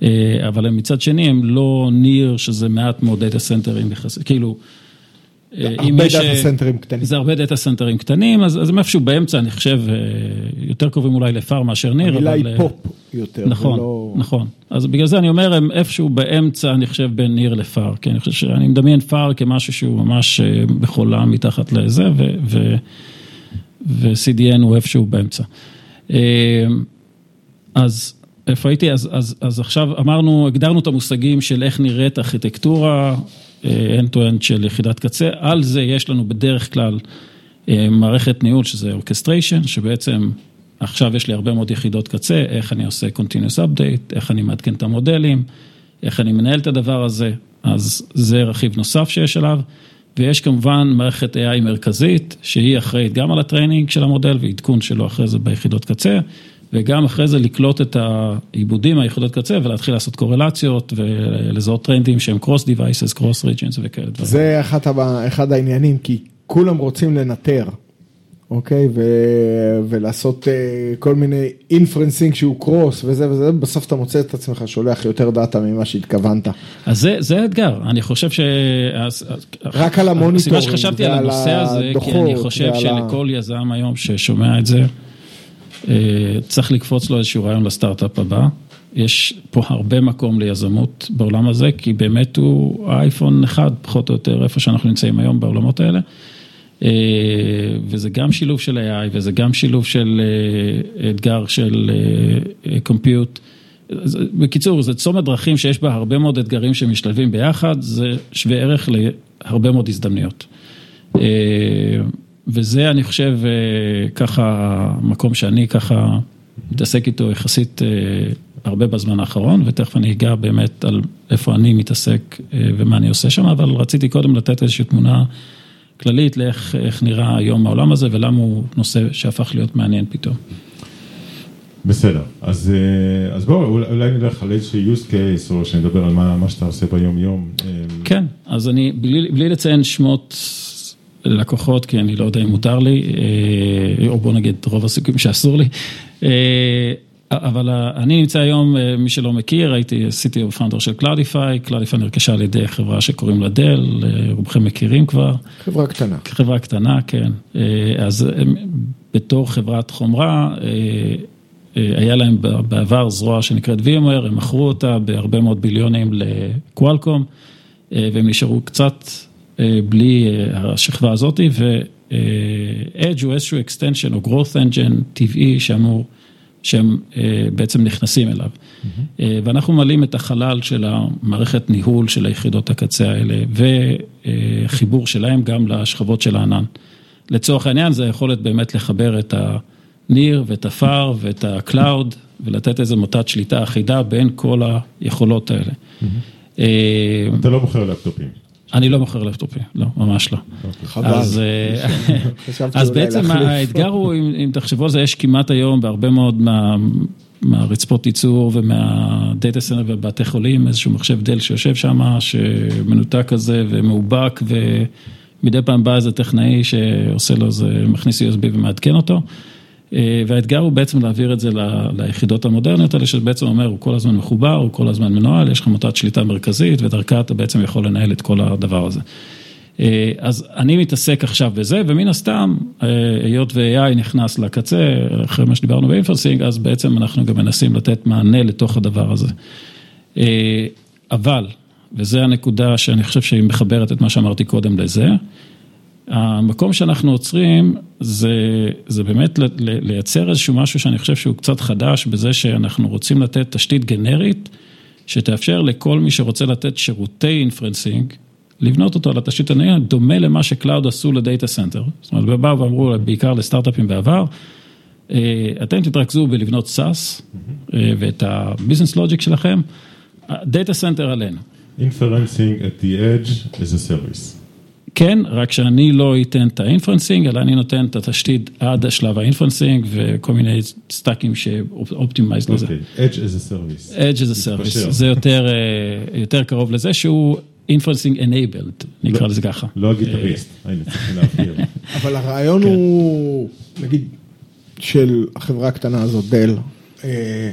[SPEAKER 4] אה, אבל הם מצד שני הם לא near שזה מעט מאוד דאטה סנטרים יחסית, כאילו
[SPEAKER 3] הרבה
[SPEAKER 4] יש,
[SPEAKER 3] data
[SPEAKER 4] אה,
[SPEAKER 3] center־ים קטנים.
[SPEAKER 4] זה הרבה data center־ים קטנים, אז אז הם איפשהו באמצע, אני חושב, אה, יותר קרובים אולי ל far מאשר near,
[SPEAKER 3] המילה. היא
[SPEAKER 4] אה,
[SPEAKER 3] פופ יותר.
[SPEAKER 4] נכון,
[SPEAKER 3] ולא-
[SPEAKER 4] נכון. אז בגלל זה אני אומר, הם איפשהו באמצע, אני חושב, בין near ל far. כי אני חושב שאני מדמיין far כמשהו שהוא ממש אה, בחולה מתחת לזה, ו-CDN הוא איפשהו באמצע. אה, אז איפה הייתי? אז, אז, אז עכשיו אמרנו, הגדרנו את המושגים של איך נראית ארכיטקטורה אה, end-to-end של יחידת קצה, על זה יש לנו בדרך כלל אה, מערכת ניהול שזה orchestration, שבעצם עכשיו יש לי הרבה מאוד יחידות קצה, איך אני עושה continuous update, איך אני מעדכן את המודלים, איך אני מנהל את הדבר הזה, אז זה רכיב נוסף שיש עליו. ויש כמובן מערכת AI מרכזית, שהיא אחראית גם על ה training של המודל ועדכון שלו אחרי זה ביחידות קצה, וגם אחרי זה לקלוט את העיבודים מהיחידות קצה ולהתחיל לעשות קורלציות ולזהות טרנדים שהם cross devices, cross regions וכאלה דברים.
[SPEAKER 3] זה הבא- אחד העניינים, כי כולם רוצים לנטר, אוקיי? ו... ולעשות אה, כל מיני inferencing שהוא cross וזה וזה, בסוף אתה מוצא את עצמך שולח יותר data ממה שהתכוונת.
[SPEAKER 4] אז זה, זה האתגר, אני חושב ש...
[SPEAKER 3] רק על ה monitoring
[SPEAKER 4] הסיבה שחשבתי על
[SPEAKER 3] ועל
[SPEAKER 4] הנושא הזה, כי אני
[SPEAKER 3] הדוחות
[SPEAKER 4] חושב
[SPEAKER 3] ועל
[SPEAKER 4] שלכל יזם היום ששומע את זה, צריך לקפוץ לו איזשהו רעיון לסטארט-אפ הבא. יש פה הרבה מקום ליזמות בעולם הזה, כי באמת הוא האייפון אחד, פחות או יותר, איפה שאנחנו נמצאים היום בעולמות האלה. אה, וזה גם שילוב של AI וזה גם שילוב של אה, אתגר של קומפיוט. בקיצור, זה צומת דרכים שיש בה הרבה מאוד אתגרים שמשתלבים ביחד, זה שווה ערך להרבה מאוד הזדמנויות. וזה, אני חושב, אה, ככה, מקום שאני ככה מתעסק איתו יחסית אה, הרבה בזמן האחרון, ותכף אני אגע באמת על איפה אני מתעסק אה, ומה אני עושה שם, אבל רציתי קודם לתת איזושהי תמונה כללית לאיך איך נראה היום העולם הזה ולמה הוא נושא שהפך להיות מעניין פתאום.
[SPEAKER 2] בסדר, אז, אז בואו אולי- נלך על איזשהו use case, או שנדבר על מה, מה שאתה עושה ביום יום.
[SPEAKER 4] כן, אז אני, בלי, בלי לציין שמות לקוחות, כי אני לא יודע אם מותר לי, אה, או בוא נגיד רוב הסיכויים שאסור לי, אה, אבל אני נמצא היום, אה, מי שלא מכיר, הייתי CTO founder של Cloudify, Cloudify נרכשה על ידי חברה שקוראים לה Dell, אה, רובכם מכירים כבר.
[SPEAKER 3] חברה קטנה.
[SPEAKER 4] חברה קטנה, כן. אה, אז בתור חברת חומרה, אה, אה, היה להם בעבר זרוע שנקראת VMware, הם מכרו אותה בהרבה מאוד ביליונים לקוואלקום, אה, והם נשארו קצת אה, בלי אה, השכבה הזאתי, ו-Edge הוא איזשהו extension או growth engine טבעי שאמור, שהם אה, בעצם נכנסים אליו. אה, ואנחנו ממלאים את החלל של המערכת ניהול של היחידות הקצה האלה, וחיבור שלהם גם לשכבות של הענן. לצורך העניין זה היכולת באמת לחבר את ה near ואת ה far ואת ה cloud ולתת איזו מוטת שליטה אחידה בין כל היכולות האלה. אה,
[SPEAKER 2] אתה לא מוכר לפטופים.
[SPEAKER 4] אני לא מוכר לפטופים, לא, ממש לא.
[SPEAKER 3] חבל.
[SPEAKER 4] אז, אה, אז בעצם. האתגר הוא, אם, אם תחשבו על זה, יש כמעט היום בהרבה מאוד מה, מהרצפות ייצור ומה data center ובתי חולים, איזשהו מחשב Dell שיושב שם, שמנותק כזה ומאובק, ומדי פעם בא איזה טכנאי שעושה לו איזה, מכניס USB ומעדכן אותו. אה, והאתגר הוא בעצם להעביר את זה ל- ליחידות המודרניות האלה, שבעצם אומר, הוא כל הזמן מחובר, הוא כל הזמן מנוהל, יש לך מוטת שליטה מרכזית, ודרכה אתה בעצם יכול לנהל את כל הדבר הזה. אה, אז אני מתעסק עכשיו בזה, ומן הסתם, אה, היות ו-AI נכנס לקצה, אחרי מה שדיברנו באינפרסינג, אז בעצם אנחנו גם מנסים לתת מענה לתוך הדבר הזה. אבל, וזו הנקודה שאני חושב שהיא מחברת את מה שאמרתי קודם לזה, המקום שאנחנו עוצרים זה, זה באמת לייצר איזשהו משהו שאני חושב שהוא קצת חדש בזה שאנחנו רוצים לתת תשתית גנרית שתאפשר לכל מי שרוצה לתת שירותי inferencing, לבנות אותו על התשתית המנוהלת, דומה למה ש cloud עשו ל data center. זאת אומרת, באו ואמרו בעיקר לסטארט-אפים בעבר, אה, אתם תתרכזו בלבנות SaaS אה, ואת הביזנס לוג'יק שלכם, דאטה סנטר עלינו.
[SPEAKER 2] Inferencing at the edge is a service.
[SPEAKER 4] כן, רק שאני לא אתן את האינפרנסינג, אלא אני נותן את התשתית עד השלב האינפרנסינג וכל מיני סטאקים שאופטימייז לזה.
[SPEAKER 2] אוקיי, edge is a service.
[SPEAKER 4] Edge as a
[SPEAKER 2] מתפשר.
[SPEAKER 4] service, זה יותר, אה, יותר קרוב לזה שהוא inferencing enabled, נקרא
[SPEAKER 2] לא.
[SPEAKER 4] לזה ככה.
[SPEAKER 2] לא הגיטריסט, היינו צריכים להבהיר.
[SPEAKER 3] אבל הרעיון
[SPEAKER 4] כן.
[SPEAKER 3] הוא, נגיד, של החברה הקטנה הזאת, דל, אה,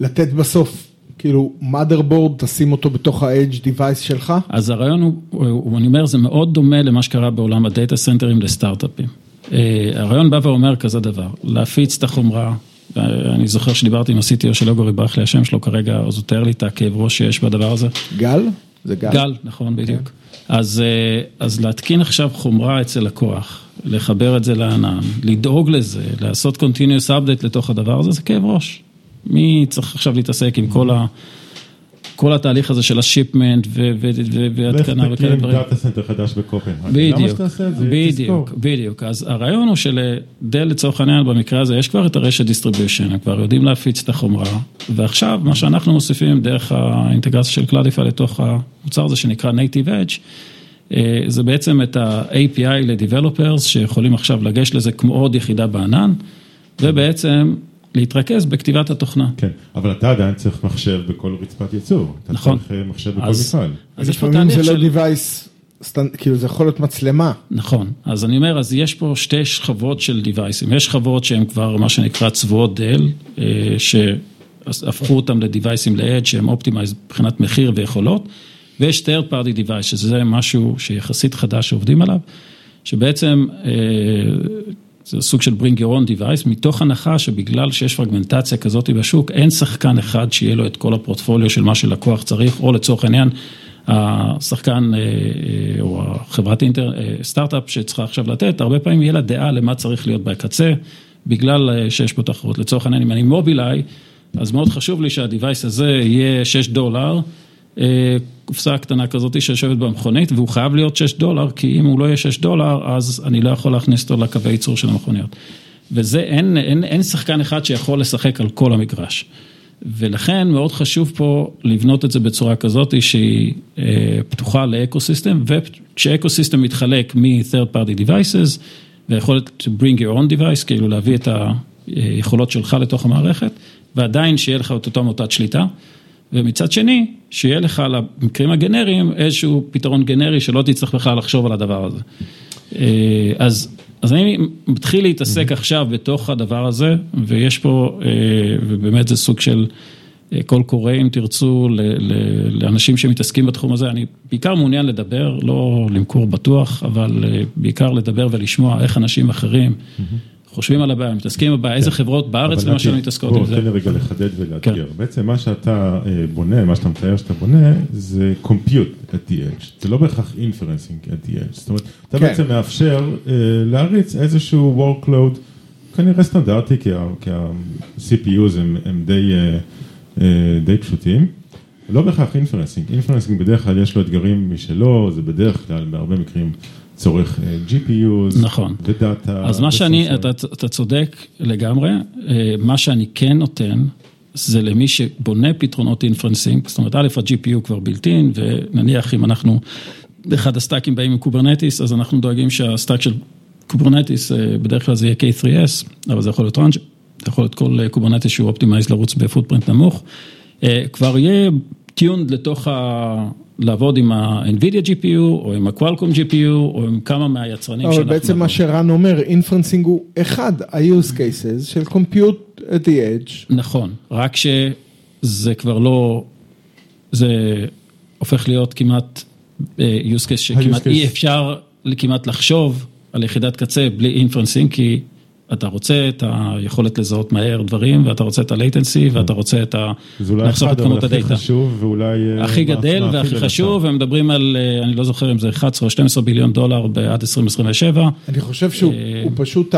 [SPEAKER 3] לתת בסוף כאילו motherboard, תשים אותו בתוך ה-edge device שלך?
[SPEAKER 4] אז הרעיון הוא, הוא, אני אומר, זה מאוד דומה למה שקרה בעולם הדאטה סנטרים לסטארט-אפים. אה, הרעיון בא ואומר כזה דבר, להפיץ את החומרה, אה, אני זוכר שדיברתי עם ה-CTO של אוגורי, ברח לי השם שלו כרגע, אז הוא תאר לי את הכאב ראש שיש בדבר הזה.
[SPEAKER 3] גל? זה גל.
[SPEAKER 4] גל, נכון, בדיוק. כן. אז, אז להתקין עכשיו חומרה אצל לקוח, לחבר את זה לענן, לדאוג לזה, לעשות continuous update לתוך הדבר הזה, זה כאב ראש. מי צריך עכשיו להתעסק עם כל ה... כל התהליך הזה של ה shipment והתקנה
[SPEAKER 2] וכאלה דברים. לך data center חדש בקופנהגן.
[SPEAKER 4] בדיוק, בדיוק, בדיוק. אז הרעיון הוא של Dell לצורך העניין במקרה הזה יש כבר את הרשת distribution, הם כבר יודעים להפיץ את החומרה, ועכשיו מה שאנחנו מוסיפים דרך האינטגרציה של Cloudify לתוך המוצר הזה שנקרא Native Edge, אה, זה בעצם את ה-API ל-Developers שיכולים עכשיו לגשת לזה כמו עוד יחידה בענן, ובעצם להתרכז בכתיבת התוכנה.
[SPEAKER 2] כן, אבל אתה עדיין צריך מחשב בכל רצפת ייצור.
[SPEAKER 4] נכון.
[SPEAKER 2] אתה צריך מחשב בכל מפעל.
[SPEAKER 3] אז יש פה תהליך של... לפעמים זה לא device, סטנ... כאילו זה יכול להיות מצלמה.
[SPEAKER 4] נכון, אז אני אומר, אז יש פה שתי שכבות של devices. יש שכבות שהן כבר מה שנקרא צבועות Dell, אה, שהפכו אותם ל device ים ל-edge, שהם optimized מבחינת מחיר ויכולות, ויש third party device, שזה משהו שיחסית חדש שעובדים עליו, שבעצם... זה סוג של bring your own device, מתוך הנחה שבגלל שיש פרגמנטציה כזאת בשוק, אין שחקן אחד שיהיה לו את כל הפורטפוליו של מה שלקוח צריך, או לצורך העניין, השחקן אה, אה, או החברת אינטר, אה, סטארט-אפ שצריכה עכשיו לתת, הרבה פעמים יהיה לה דעה למה צריך להיות בקצה, בגלל שיש פה תחרות. לצורך העניין, אם אני מובילאיי, אז מאוד חשוב לי שה device הזה יהיה 6 דולר. קופסה קטנה כזאת שיושבת במכונית, והוא חייב להיות 6 דולר, כי אם הוא לא יהיה 6 דולר, אז אני לא יכול להכניס אותו לקווי ייצור של המכוניות. וזה, אין, אין, אין שחקן אחד שיכול לשחק על כל המגרש. ולכן מאוד חשוב פה לבנות את זה בצורה כזאת שהיא אה, פתוחה ל ecosystem, וכש ecosystem מתחלק מ-third party devices, ויכולת to bring your own device, כאילו להביא את היכולות שלך לתוך המערכת, ועדיין שיהיה לך את אותו מוטת שליטה. ומצד שני, שיהיה לך למקרים הגנריים איזשהו פתרון גנרי שלא תצטרך בכלל לחשוב על הדבר הזה. אה, אז, אז אני מתחיל להתעסק עכשיו בתוך הדבר הזה, ויש פה, אה, ובאמת זה סוג של אה, קול קורא אם תרצו, לאנשים שמתעסקים בתחום הזה, אני בעיקר מעוניין לדבר, לא למכור בטוח, אבל בעיקר לדבר ולשמוע איך אנשים אחרים. חושבים על הבעיה, מתעסקים בבעיה, איזה כן. חברות בארץ למשל מתעסקות עם זה.
[SPEAKER 2] תן לי רגע לחדד ולאתגר. כן. בעצם מה שאתה אה, בונה, מה שאתה מתאר שאתה בונה, זה compute at the edge. זה לא בהכרח inferencing at the edge. זאת אומרת, אתה כן. בעצם מאפשר אה, להריץ איזשהו workload, כנראה סטנדרטי, כי ה-CPUs הם אה, די פשוטים. לא בהכרח inferencing, inferencing בדרך כלל יש לו אתגרים משלו, זה בדרך כלל בהרבה מקרים צורך אה, GPUs,
[SPEAKER 4] נכון,
[SPEAKER 2] ודאטה.
[SPEAKER 4] אז מה שאני, אתה, אתה צודק לגמרי, אה, מה שאני כן נותן, זה למי שבונה פתרונות inferencing, זאת אומרת, א', ה-GPU כבר built-in, ונניח אם אנחנו, אחד ה stack ים באים עם Kubernetes, אז אנחנו דואגים שה stack של Kubernetes, אה, בדרך כלל זה יהיה K3S, אבל זה יכול להיות Rancher, זה יכול להיות כל Kubernetes שהוא optimized לרוץ ב footprint נמוך, כבר יהיה tuned לתוך ה... לעבוד עם ה-NVIDIA GPU, או עם ה-Qualcomm GPU, או עם כמה מהיצרנים
[SPEAKER 3] שאנחנו... אבל בעצם מה שרן אומר, inferencing הוא אחד ה-use cases של Compute at the Edge.
[SPEAKER 4] נכון, רק שזה כבר לא, זה הופך להיות כמעט אה, use case שכמעט אי אפשר כמעט לחשוב על יחידת קצה בלי inferencing, כי אתה רוצה את היכולת לזהות מהר דברים, ואתה רוצה את ה-latency, ואתה רוצה את ה...
[SPEAKER 2] לחסוך את כמות הדאטה. זה אולי אחד, אבל הכי חשוב, ואולי...
[SPEAKER 4] אה, הכי גדל והכי חשוב, והם מדברים על, אה, אני לא זוכר אם זה 11 או 12 ביליון דולר עד 2027.
[SPEAKER 3] אני חושב שהוא אה, פשוט.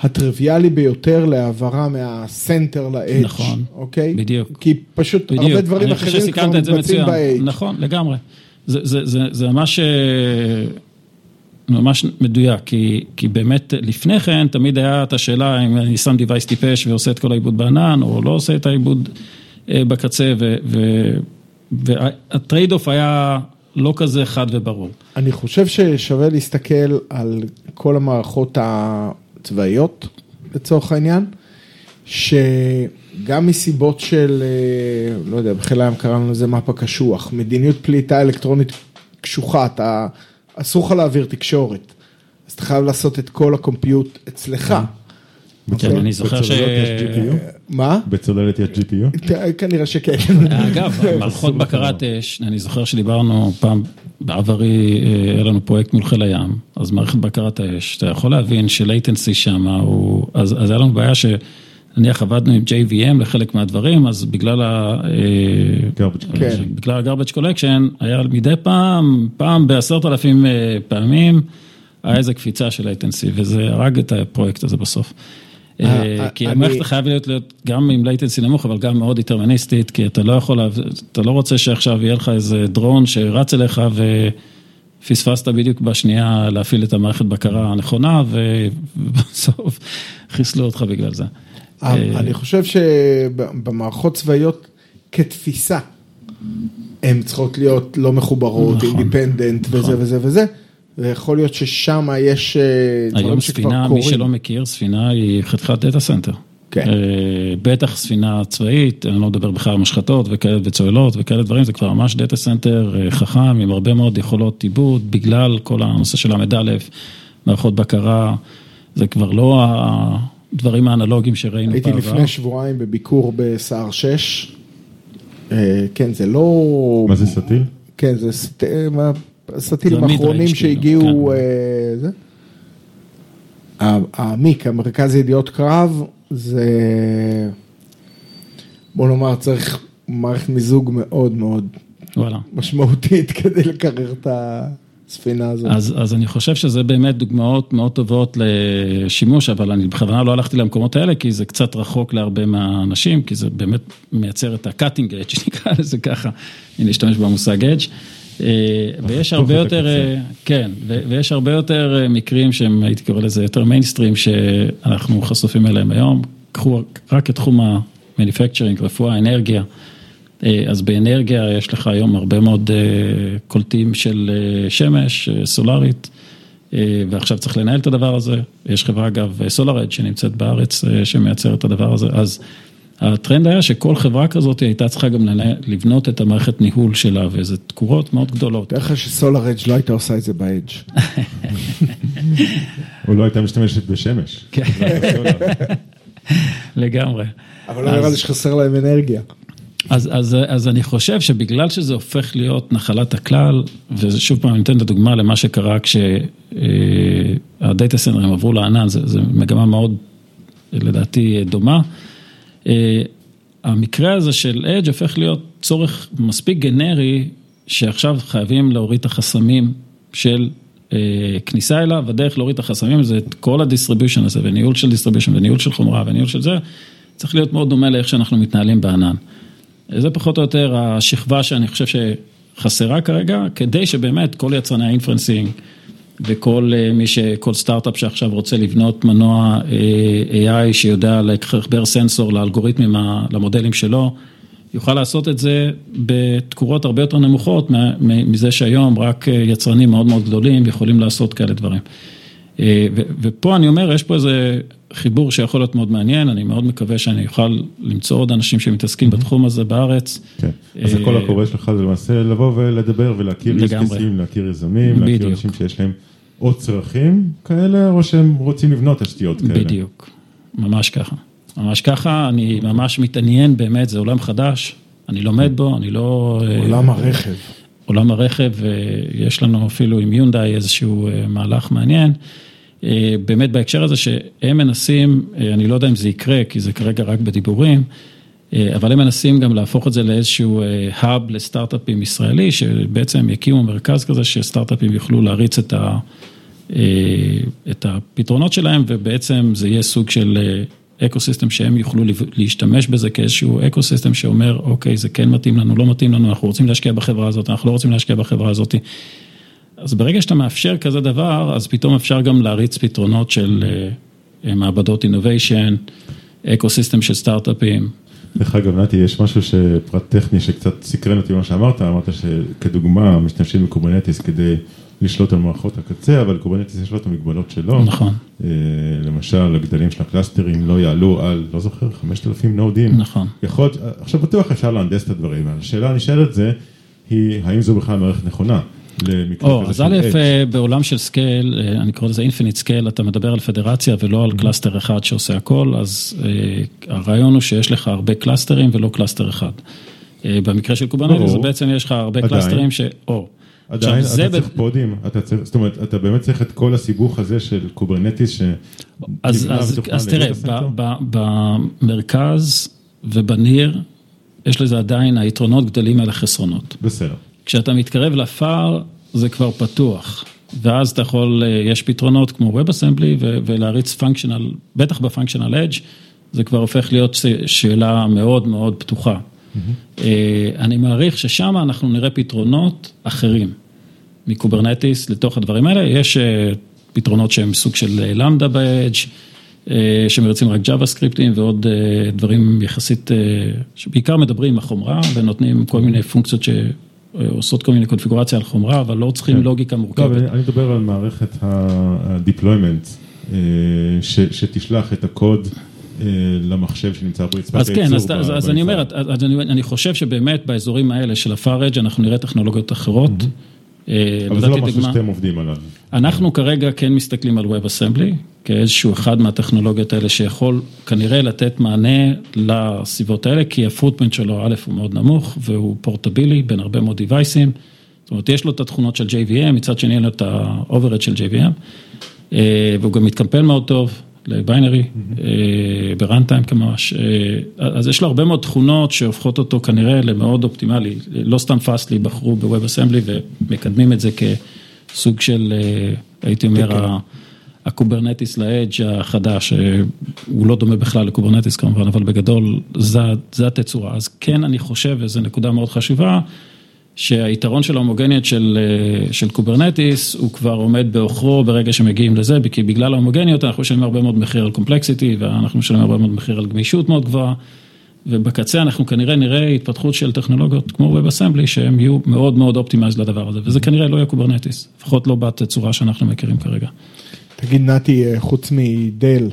[SPEAKER 3] הטריוויאלי ביותר להעברה מהסנטר לאדג',
[SPEAKER 4] נכון,
[SPEAKER 3] אוקיי?
[SPEAKER 4] בדיוק.
[SPEAKER 3] כי פשוט בדיוק. הרבה דברים אחרים כבר מתבצעים באדג'.
[SPEAKER 4] נכון, לגמרי. זה, זה, זה, זה ממש ממש מדויק, כי, כי באמת לפני כן תמיד היה את השאלה אם אני שם device טיפש ועושה את כל העיבוד בענן, או לא עושה את העיבוד אה, בקצה, וה trade-off היה לא כזה חד וברור.
[SPEAKER 3] אני חושב ששווה להסתכל על כל המערכות הצבאיות, לצורך העניין, שגם מסיבות של, אה, לא יודע, בחיל הים קראנו לזה מפ"א קשוח, מדיניות פליטה אלקטרונית קשוחה, אתה... אסור לך להעביר תקשורת, אז אתה חייב לעשות את כל ה compute אצלך.
[SPEAKER 4] כן, אני זוכר ש...
[SPEAKER 3] מה?
[SPEAKER 2] בצוללת יש GPU?
[SPEAKER 3] כנראה שכן.
[SPEAKER 4] אגב, מערכות בקרת אש, אני זוכר שדיברנו פעם, בעברי, אה, היה לנו פרויקט מול חיל הים, אז מערכת בקרת האש, אתה יכול להבין שלייטנסי שם הוא, אז, אז היה לנו בעיה שנניח עבדנו עם JVM לחלק מהדברים, אז בגלל ה... אה,
[SPEAKER 3] כן.
[SPEAKER 4] בגלל ה-garbage collection, היה מדי פעם, פעם בעשרת אלפים אה, פעמים, היה איזה קפיצה של latency, וזה הרג את הפרויקט הזה בסוף.
[SPEAKER 3] אה,
[SPEAKER 4] כי המערכת חייבת להיות, להיות גם עם latency נמוך, אבל גם מאוד דטרמיניסטית, כי אתה לא יכול, אתה לא רוצה שעכשיו יהיה לך איזה דרון שרץ אליך ופספסת בדיוק בשנייה להפעיל את המערכת בקרה הנכונה, ובסוף חיסלו אותך בגלל זה. אה,
[SPEAKER 3] אני חושב שבמערכות צבאיות כתפיסה, הן צריכות להיות לא מחוברות,
[SPEAKER 4] נכון,
[SPEAKER 3] אינדיפנדנט וזה
[SPEAKER 4] נכון.
[SPEAKER 3] וזה וזה, ויכול להיות ששם יש אה, דברים
[SPEAKER 4] היום
[SPEAKER 3] שכבר
[SPEAKER 4] ספינה, מי
[SPEAKER 3] קורים.
[SPEAKER 4] שלא מכיר, ספינה היא חתיכת data center.
[SPEAKER 3] כן.
[SPEAKER 4] אה, בטח ספינה צבאית, אני לא מדבר בכלל על משחתות וכאלה וצוללות וכאלה דברים, זה כבר ממש data center אה, חכם עם הרבה מאוד יכולות עיבוד, בגלל כל הנושא של ל"א, מערכות בקרה, זה כבר לא הדברים האנלוגיים שראינו
[SPEAKER 3] הייתי
[SPEAKER 4] בעבר.
[SPEAKER 3] לפני שבועיים בביקור בסער 6, אה, כן, זה לא...
[SPEAKER 2] מה זה סטי"ל?
[SPEAKER 3] כן, זה סט- מה- הסטילים האחרונים שהגיעו,
[SPEAKER 4] כאילו,
[SPEAKER 3] אה, זה. ה- העמיק, המרכז ידיעות קרב, זה, בוא נאמר, צריך מערכת מיזוג מאוד מאוד
[SPEAKER 4] וואלה.
[SPEAKER 3] משמעותית כדי לקרר את הספינה הזאת.
[SPEAKER 4] אז, אז אני חושב שזה באמת דוגמאות מאוד טובות לשימוש, אבל אני בכוונה לא הלכתי למקומות האלה, כי זה קצת רחוק להרבה מהאנשים, כי זה באמת מייצר את ה-cutting edge, שנקרא לזה ככה, אם נשתמש במושג edge. אה, ויש הרבה יותר. אה, כן, ויש הרבה יותר אה, מקרים שהם, הייתי קורא לזה יותר מיינסטרים, שאנחנו חשופים אליהם היום. קחו רק את תחום ה-manufacturing, רפואה, אנרגיה. אה, אז באנרגיה יש לך היום הרבה מאוד אה, קולטים של אה, שמש, סולארית, ועכשיו צריך לנהל את הדבר הזה. יש חברה אגב, סולארד, שנמצאת בארץ, שמייצרת את הדבר הזה. אז הטרנד היה שכל חברה כזאת הייתה צריכה גם לבנות את המערכת ניהול שלה, וזה תקורות מאוד גדולות.
[SPEAKER 3] תאר לך שסולר אדג' לא הייתה עושה את זה באדג'.
[SPEAKER 2] הוא לא הייתה משתמשת בשמש.
[SPEAKER 4] כן. לגמרי.
[SPEAKER 3] אבל לא נראה לי שחסר להם אנרגיה.
[SPEAKER 4] אז, אז, אז אני חושב שבגלל שזה הופך להיות נחלת הכלל, ושוב פעם אני אתן את הדוגמה למה שקרה כשהדאטה סנטרים עברו לענן, זו מגמה מאוד לדעתי דומה. אה, המקרה הזה של edge הופך להיות צורך מספיק גנרי, שעכשיו חייבים להוריד את החסמים של אה, כניסה אליו, הדרך להוריד את החסמים זה את כל ה distribution הזה, וניהול של distribution, וניהול של חומרה, וניהול של זה, צריך להיות מאוד דומה לאיך שאנחנו מתנהלים בענן. זה פחות או יותר השכבה שאני חושב שחסרה כרגע, כדי שבאמת כל יצרני ה inferencing וכל אה, מי ש... כל סטארט-אפ שעכשיו רוצה לבנות מנוע אה, AI שיודע לחבר סנסור לאלגוריתמים, למודלים שלו, יוכל לעשות את זה בתקורות הרבה יותר נמוכות מזה שהיום רק אה, יצרנים מאוד מאוד גדולים יכולים לעשות כאלה דברים. אה, ופה אני אומר, יש פה איזה חיבור שיכול להיות מאוד מעניין, אני מאוד מקווה שאני אוכל למצוא עוד אנשים שמתעסקים בתחום הזה בארץ.
[SPEAKER 2] כן. אז
[SPEAKER 4] אה,
[SPEAKER 2] הקול הקורא שלך זה למעשה לבוא ולדבר ולהכיר. איסקסים, להכיר יזמים, להכיר. אנשים שיש להם או צרכים כאלה, או שהם רוצים לבנות תשתיות כאלה.
[SPEAKER 4] בדיוק, ממש ככה. ממש ככה, אני ממש מתעניין באמת, זה עולם חדש, אני לומד בו, אני לא... אה,
[SPEAKER 3] עולם הרכב.
[SPEAKER 4] עולם הרכב, יש לנו אפילו עם יונדאי איזשהו מהלך מעניין. אה, באמת בהקשר הזה שהם מנסים, אה, אני לא יודע אם זה יקרה, כי זה כרגע רק בדיבורים, אה, אבל הם מנסים גם להפוך את זה לאיזשהו האב לסטארט-אפים ישראלי, שבעצם יקימו מרכז כזה שסטארט-אפים יוכלו להריץ את, ה, את הפתרונות שלהם, ובעצם זה יהיה סוג של ecosystem שהם יוכלו להשתמש בזה כאיזשהו ecosystem שאומר, אוקיי, זה כן מתאים לנו, לא מתאים לנו, אנחנו רוצים להשקיע בחברה הזאת, אנחנו לא רוצים להשקיע בחברה הזאת. אז ברגע שאתה מאפשר כזה דבר, אז פתאום אפשר גם להריץ פתרונות של אה, מעבדות innovation, ecosystem של סטארט-אפים.
[SPEAKER 2] דרך אגב, נתי, יש משהו שפרט טכני שקצת סקרן אותי ממה שאמרת, אמרת שכדוגמה משתמשים ב Kubernetes כדי לשלוט על מערכות הקצה, אבל Kubernetes יש לו את המגבלות שלו.
[SPEAKER 4] נכון.
[SPEAKER 2] אה, למשל, הגדלים של הקלאסטרים לא יעלו על, לא זוכר, 5,000 נודים.
[SPEAKER 4] נכון.
[SPEAKER 2] יכול, עכשיו בטוח אפשר להנדס את הדברים, השאלה הנשאלת זה, היא האם זו בכלל מערכת נכונה. למקרה
[SPEAKER 4] או,
[SPEAKER 2] כזה
[SPEAKER 4] אז
[SPEAKER 2] של
[SPEAKER 4] א',
[SPEAKER 2] edge.
[SPEAKER 4] אה, בעולם של scale, אה, אני קורא לזה infinite scale, אתה מדבר על פדרציה ולא על cluster אחד שעושה הכל, אז אה, הרעיון הוא שיש לך הרבה קלאסטרים ולא cluster אחד. במקרה של
[SPEAKER 2] Kubernetes.
[SPEAKER 4] אז בעצם יש לך הרבה
[SPEAKER 2] עדיין.
[SPEAKER 4] קלאסטרים ש... או.
[SPEAKER 2] עדיין, אתה צריך פודים, אתה צריך, זאת אומרת, אתה באמת צריך את כל הסיבוך הזה של Kubernetes ש...
[SPEAKER 4] אז, אז, אז תראה? ב, ב, במרכז וב near, יש לזה עדיין, היתרונות גדלים על החסרונות.
[SPEAKER 2] בסדר.
[SPEAKER 4] כשאתה מתקרב ל far, זה כבר פתוח. ואז אתה יכול, אה, יש פתרונות כמו WebAssembly ולהריץ functional, בטח ב functional Edge, זה כבר הופך להיות ש- שאלה מאוד מאוד פתוחה. אה, אני מעריך ששם אנחנו נראה פתרונות אחרים מ Kubernetes לתוך הדברים האלה. יש אה, פתרונות שהם סוג של Lambda ב-Edge, אה, שמריצים רק ג'אווה סקריפטים ועוד דברים יחסית, שבעיקר מדברים עם החומרה ונותנים כל מיני פונקציות שעושות כל מיני קונפיגורציה על חומרה, אבל לא צריכים לוגיקה
[SPEAKER 2] לא,
[SPEAKER 4] מורכבת.
[SPEAKER 2] אבל אני מדבר על מערכת ה-deployment, אה, שתשלח את הקוד אה, למחשב שנמצא ברצפת
[SPEAKER 4] אז כן,
[SPEAKER 2] הייצור
[SPEAKER 4] אז, אז,
[SPEAKER 2] ב-
[SPEAKER 4] אז אני אומר. אז אני, אני חושב שבאמת באזורים האלה של Edge אנחנו נראה טכנולוגיות אחרות. אה,
[SPEAKER 2] אבל זה לא משהו. שאתם עובדים עליו.
[SPEAKER 4] אנחנו כרגע כן מסתכלים על WebAssembly כאיזשהו אחד מהטכנולוגיות האלה שיכול כנראה לתת מענה לסביבות האלה, כי הפרוטמנט שלו, א', הוא מאוד נמוך והוא פורטבילי בין הרבה מאוד דיווייסים. זאת אומרת, יש לו את התכונות של JVM, מצד שני אין לו את ה-overhead של JVM, אה, והוא גם מתקמפל מאוד טוב ל binary, ב runtime ממש. אה, אז יש לו הרבה מאוד תכונות שהופכות אותו כנראה למאוד אופטימלי. לא סתם Fastly בחרו ב-WebAssembly ומקדמים את זה כסוג של, אה, הייתי אומר, ה Kubernetes ל edge החדש, אה, הוא לא דומה בכלל ל Kubernetes כמובן, אבל בגדול זה, זה התצורה. אז כן, אני חושב, וזו נקודה מאוד חשובה, שהיתרון של ההומוגניות של, אה, של Kubernetes הוא כבר עומד בעוכרו ברגע שמגיעים לזה, כי בגלל ההומוגניות אנחנו משלמים הרבה מאוד מחיר על complexity ואנחנו משלמים הרבה מאוד מחיר על גמישות מאוד גבוהה. ובקצה אנחנו כנראה נראה התפתחות של טכנולוגיות כמו WebAssembly שהם יהיו מאוד מאוד optimized לדבר הזה, וזה כנראה לא יהיה Kubernetes, לפחות לא בתצורה שאנחנו מכירים כרגע.
[SPEAKER 3] תגיד נתי, אה, חוץ מדל,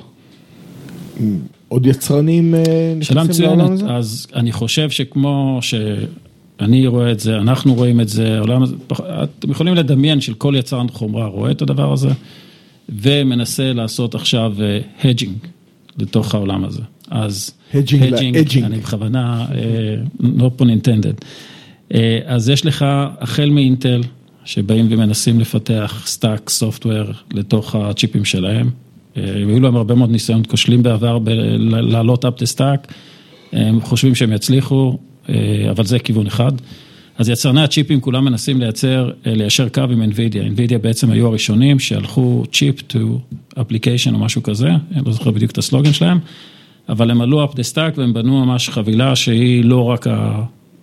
[SPEAKER 3] עוד יצרנים אה,
[SPEAKER 4] שאלה
[SPEAKER 3] נכנסים לעולם
[SPEAKER 4] מצוינת,
[SPEAKER 3] הזה?
[SPEAKER 4] אז אני חושב שכמו שאני רואה את זה, אנחנו רואים את זה, העולם הזה, אתם יכולים לדמיין של כל יצרן חומרה רואה את הדבר הזה, ומנסה לעשות עכשיו edging לתוך העולם הזה. אז
[SPEAKER 3] edging.
[SPEAKER 4] אני בכוונה, אה, no pun intended. אה, אז יש לך, החל מאינטל, שבאים ומנסים לפתח stack software לתוך הצ'יפים שלהם. אה, היו להם הרבה מאוד ניסיונות כושלים בעבר בלעלות up the stack, הם חושבים שהם יצליחו, אה, אבל זה כיוון אחד. אז יצרני הצ'יפים כולם מנסים לייצר, אה, ליישר קו עם NVIDIA. NVIDIA בעצם היו הראשונים שהלכו chip to application או משהו כזה, אני לא זוכר בדיוק את הסלוגן שלהם, אבל הם עלו up the stack והם בנו ממש חבילה שהיא לא רק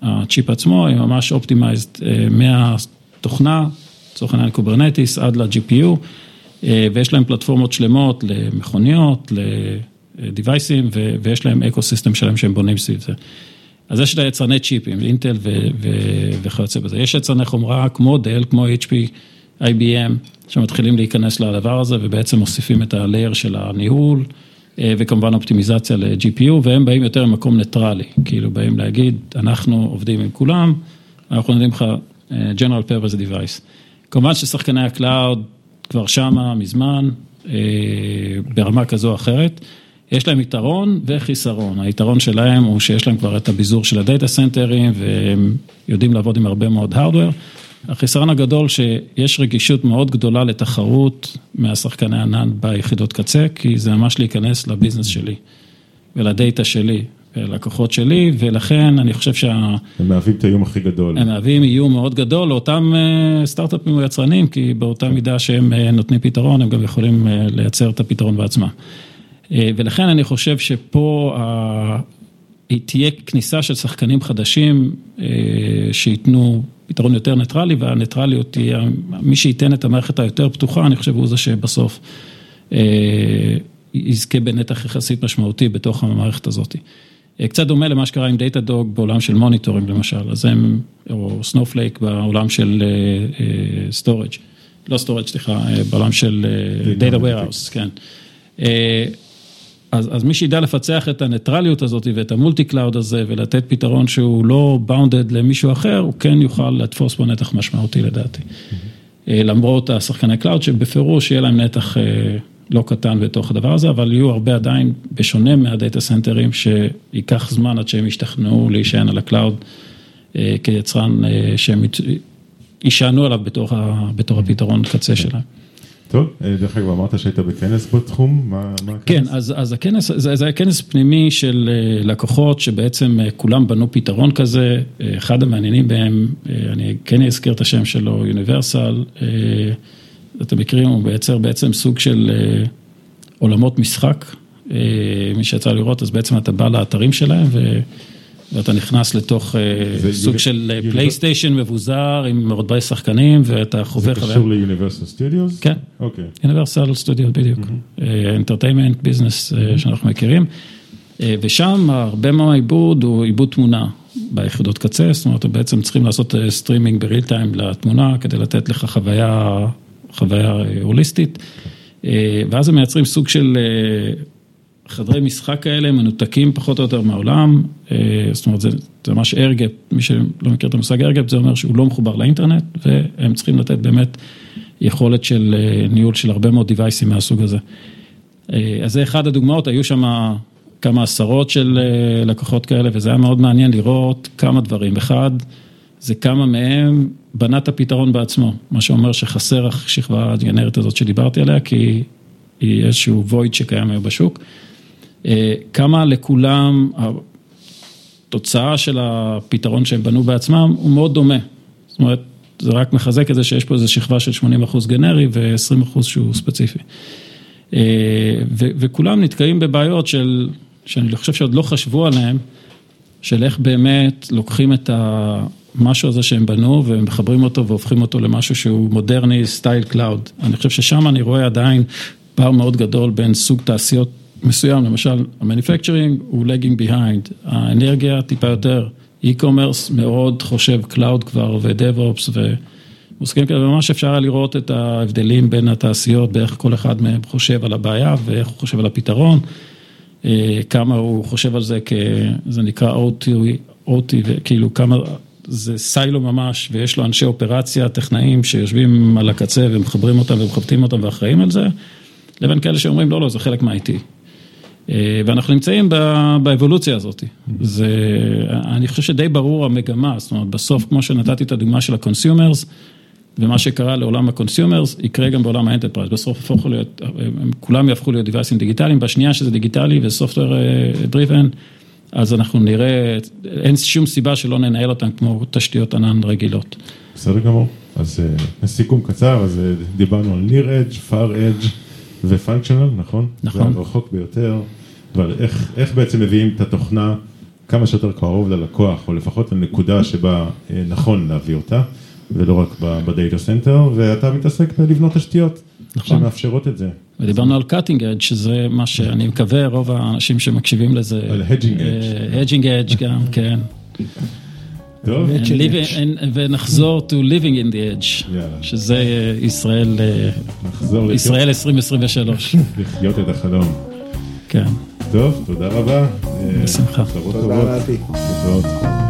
[SPEAKER 4] הצ'יפ עצמו, היא ממש optimized מהתוכנה, לצורך העניין Kubernetes עד ל-GPU, אה, ויש להם פלטפורמות שלמות למכוניות, לדיווייסים, ויש להם ecosystem שלם שהם בונים סביב זה. אז יש את היצרני צ'יפים, אינטל וכיוצא בזה. יש יצרני חומרה כמו דל, כמו HP, IBM, שמתחילים להיכנס לדבר הזה ובעצם מוסיפים את ה layer של הניהול, אה, וכמובן אופטימיזציה ל-GPU, והם באים יותר ממקום ניטרלי, כאילו באים להגיד, אנחנו עובדים עם כולם, אנחנו נותנים לך אה, General Purpose Device. כמובן ששחקני ה cloud כבר שמה מזמן, אה, ברמה כזו או אחרת. יש להם יתרון וחיסרון. היתרון שלהם הוא שיש להם כבר את הביזור של הדאטה סנטרים והם יודעים לעבוד עם הרבה מאוד hardware. החיסרון הגדול שיש רגישות מאוד גדולה לתחרות מהשחקני ענן ביחידות קצה, כי זה ממש להיכנס ל business שלי ולדאטה שלי ולקוחות שלי, ולכן אני חושב שה...
[SPEAKER 2] הם מהווים את האיום הכי גדול.
[SPEAKER 4] הם מהווים איום מאוד גדול לאותם אה, סטארט-אפים או יצרנים, כי באותה מידה שהם אה, נותנים פתרון, הם גם יכולים אה, לייצר את הפתרון בעצמם. אה, ולכן אני חושב שפה היא תהיה כניסה של שחקנים חדשים אה, שייתנו פתרון יותר ניטרלי, והניטרליות תהיה, מי שייתן את המערכת היותר פתוחה, אני חושב הוא זה שבסוף אה, יזכה בנתח יחסית משמעותי בתוך המערכת הזאת. קצת דומה למה שקרה עם Datadog בעולם של מוניטורים למשל, אז הם, או Snowflake בעולם של storage, לא storage, סליחה, בעולם של
[SPEAKER 2] data
[SPEAKER 4] warehouse, כן. אה, אז, אז מי שידע לפצח את הניטרליות הזאת ואת ה multi cloud הזה ולתת פתרון שהוא לא bounded למישהו אחר, הוא כן יוכל לתפוס פה נתח משמעותי לדעתי. Mm-hmm. למרות השחקני cloud שבפירוש יהיה להם נתח לא קטן בתוך הדבר הזה, אבל יהיו הרבה עדיין, בשונה מה data center ים, שייקח זמן עד שהם ישתכנעו להישען על ה cloud כיצרן שהם יישענו עליו בתור, בתור הפתרון קצה שלהם.
[SPEAKER 2] טוב, דרך אגב, אמרת שהיית בכנס בתחום, מה הכנס?
[SPEAKER 4] כן, אז, אז הכנס, זה, זה היה כנס פנימי של לקוחות שבעצם כולם בנו פתרון כזה, אחד המעניינים בהם, אני כן אזכיר את השם שלו, יוניברסל, אתם מכירים, הוא מייצר בעצם סוג של עולמות משחק, מי שיצא לראות, אז בעצם אתה בא לאתרים שלהם ו... ואתה נכנס לתוך סוג של פלייסטיישן מבוזר עם הרבה שחקנים ואתה חווה חוויה.
[SPEAKER 2] זה קשור ליוניברסל סטודיוס?
[SPEAKER 4] כן, יוניברסל סטודיוס בדיוק, entertainment business שאנחנו מכירים. ושם הרבה מהעיבוד הוא עיבוד תמונה ביחידות קצה, זאת אומרת, בעצם צריכים לעשות streaming ב real time לתמונה כדי לתת לך חוויה הוליסטית, ואז הם מייצרים סוג של חדרי משחק כאלה מנותקים פחות או יותר מהעולם, זאת אומרת, זה ממש ארגפ, מי שלא מכיר את המושג ארגפ, זה אומר שהוא לא מחובר לאינטרנט, והם צריכים לתת באמת יכולת של ניהול של הרבה מאוד דיווייסים מהסוג הזה. אז זה אחד הדוגמאות, היו שם כמה עשרות של לקוחות כאלה, וזה היה מאוד מעניין לראות כמה דברים. אחד, זה כמה מהם בנה את הפתרון בעצמו, מה שאומר שחסר השכבה הגנרית הזאת שדיברתי עליה, כי היא איזשהו void שקיים היום בשוק. כמה לכולם, התוצאה של הפתרון שהם בנו בעצמם הוא מאוד דומה. זאת אומרת, זה רק מחזק את זה שיש פה איזו שכבה של 80 אחוז גנרי ו-20 אחוז שהוא ספציפי. וכולם נתקעים בבעיות של, שאני חושב שעוד לא חשבו עליהן, של איך באמת לוקחים את המשהו הזה שהם בנו ומחברים אותו והופכים אותו למשהו שהוא מודרני, style cloud. אני חושב ששם אני רואה עדיין פער מאוד גדול בין סוג תעשיות מסוים, למשל, ה manufacturing הוא lagging behind, האנרגיה טיפה יותר, e-commerce מאוד חושב cloud כבר ו-DevOps ומושגים כאלה, ממש אפשר היה לראות את ההבדלים בין התעשיות, באיך כל אחד מהם חושב על הבעיה ואיך הוא חושב על הפתרון, כמה הוא חושב על זה כזה נקרא OT, כאילו כמה זה silo ממש ויש לו אנשי אופרציה, טכנאים שיושבים על הקצה ומחברים אותם ומכבלים אותם ואחראים על זה, לבין כאלה שאומרים לא, לא, זה חלק מה-IT. ואנחנו נמצאים באבולוציה הזאת, זה, אני חושב שדי ברור המגמה, זאת אומרת בסוף כמו שנתתי את הדוגמה של ה-consumers, ומה שקרה לעולם ה-consumers יקרה גם בעולם ה enterprise, בסוף הפכו להיות, כולם יהפכו להיות device ים דיגיטליים, בשנייה שזה דיגיטלי ו software driven, אז אנחנו נראה, אין שום סיבה שלא ננהל אותם כמו תשתיות ענן רגילות.
[SPEAKER 2] בסדר גמור, אז לסיכום קצר, אז דיברנו על near edge, far edge ו-functional, נכון?
[SPEAKER 4] נכון.
[SPEAKER 2] זה הרחוק ביותר. אבל איך, איך בעצם מביאים את התוכנה כמה שיותר קרוב ללקוח, או לפחות לנקודה שבה נכון להביא אותה, ולא רק ב data center, ואתה מתעסק בלבנות תשתיות נכון. שמאפשרות את זה.
[SPEAKER 4] ודיברנו על cutting edge, שזה מה שאני מקווה, רוב האנשים שמקשיבים לזה.
[SPEAKER 2] על hedging edge.
[SPEAKER 4] hedging edge גם, כן.
[SPEAKER 2] טוב.
[SPEAKER 4] ונחזור to living in the edge, שזה ישראל, ישראל 2023.
[SPEAKER 2] לחיות את החלום.
[SPEAKER 4] כן.
[SPEAKER 2] טוב, תודה רבה.
[SPEAKER 4] בשמחה.
[SPEAKER 2] בשורות
[SPEAKER 3] תודה.
[SPEAKER 2] להתראות.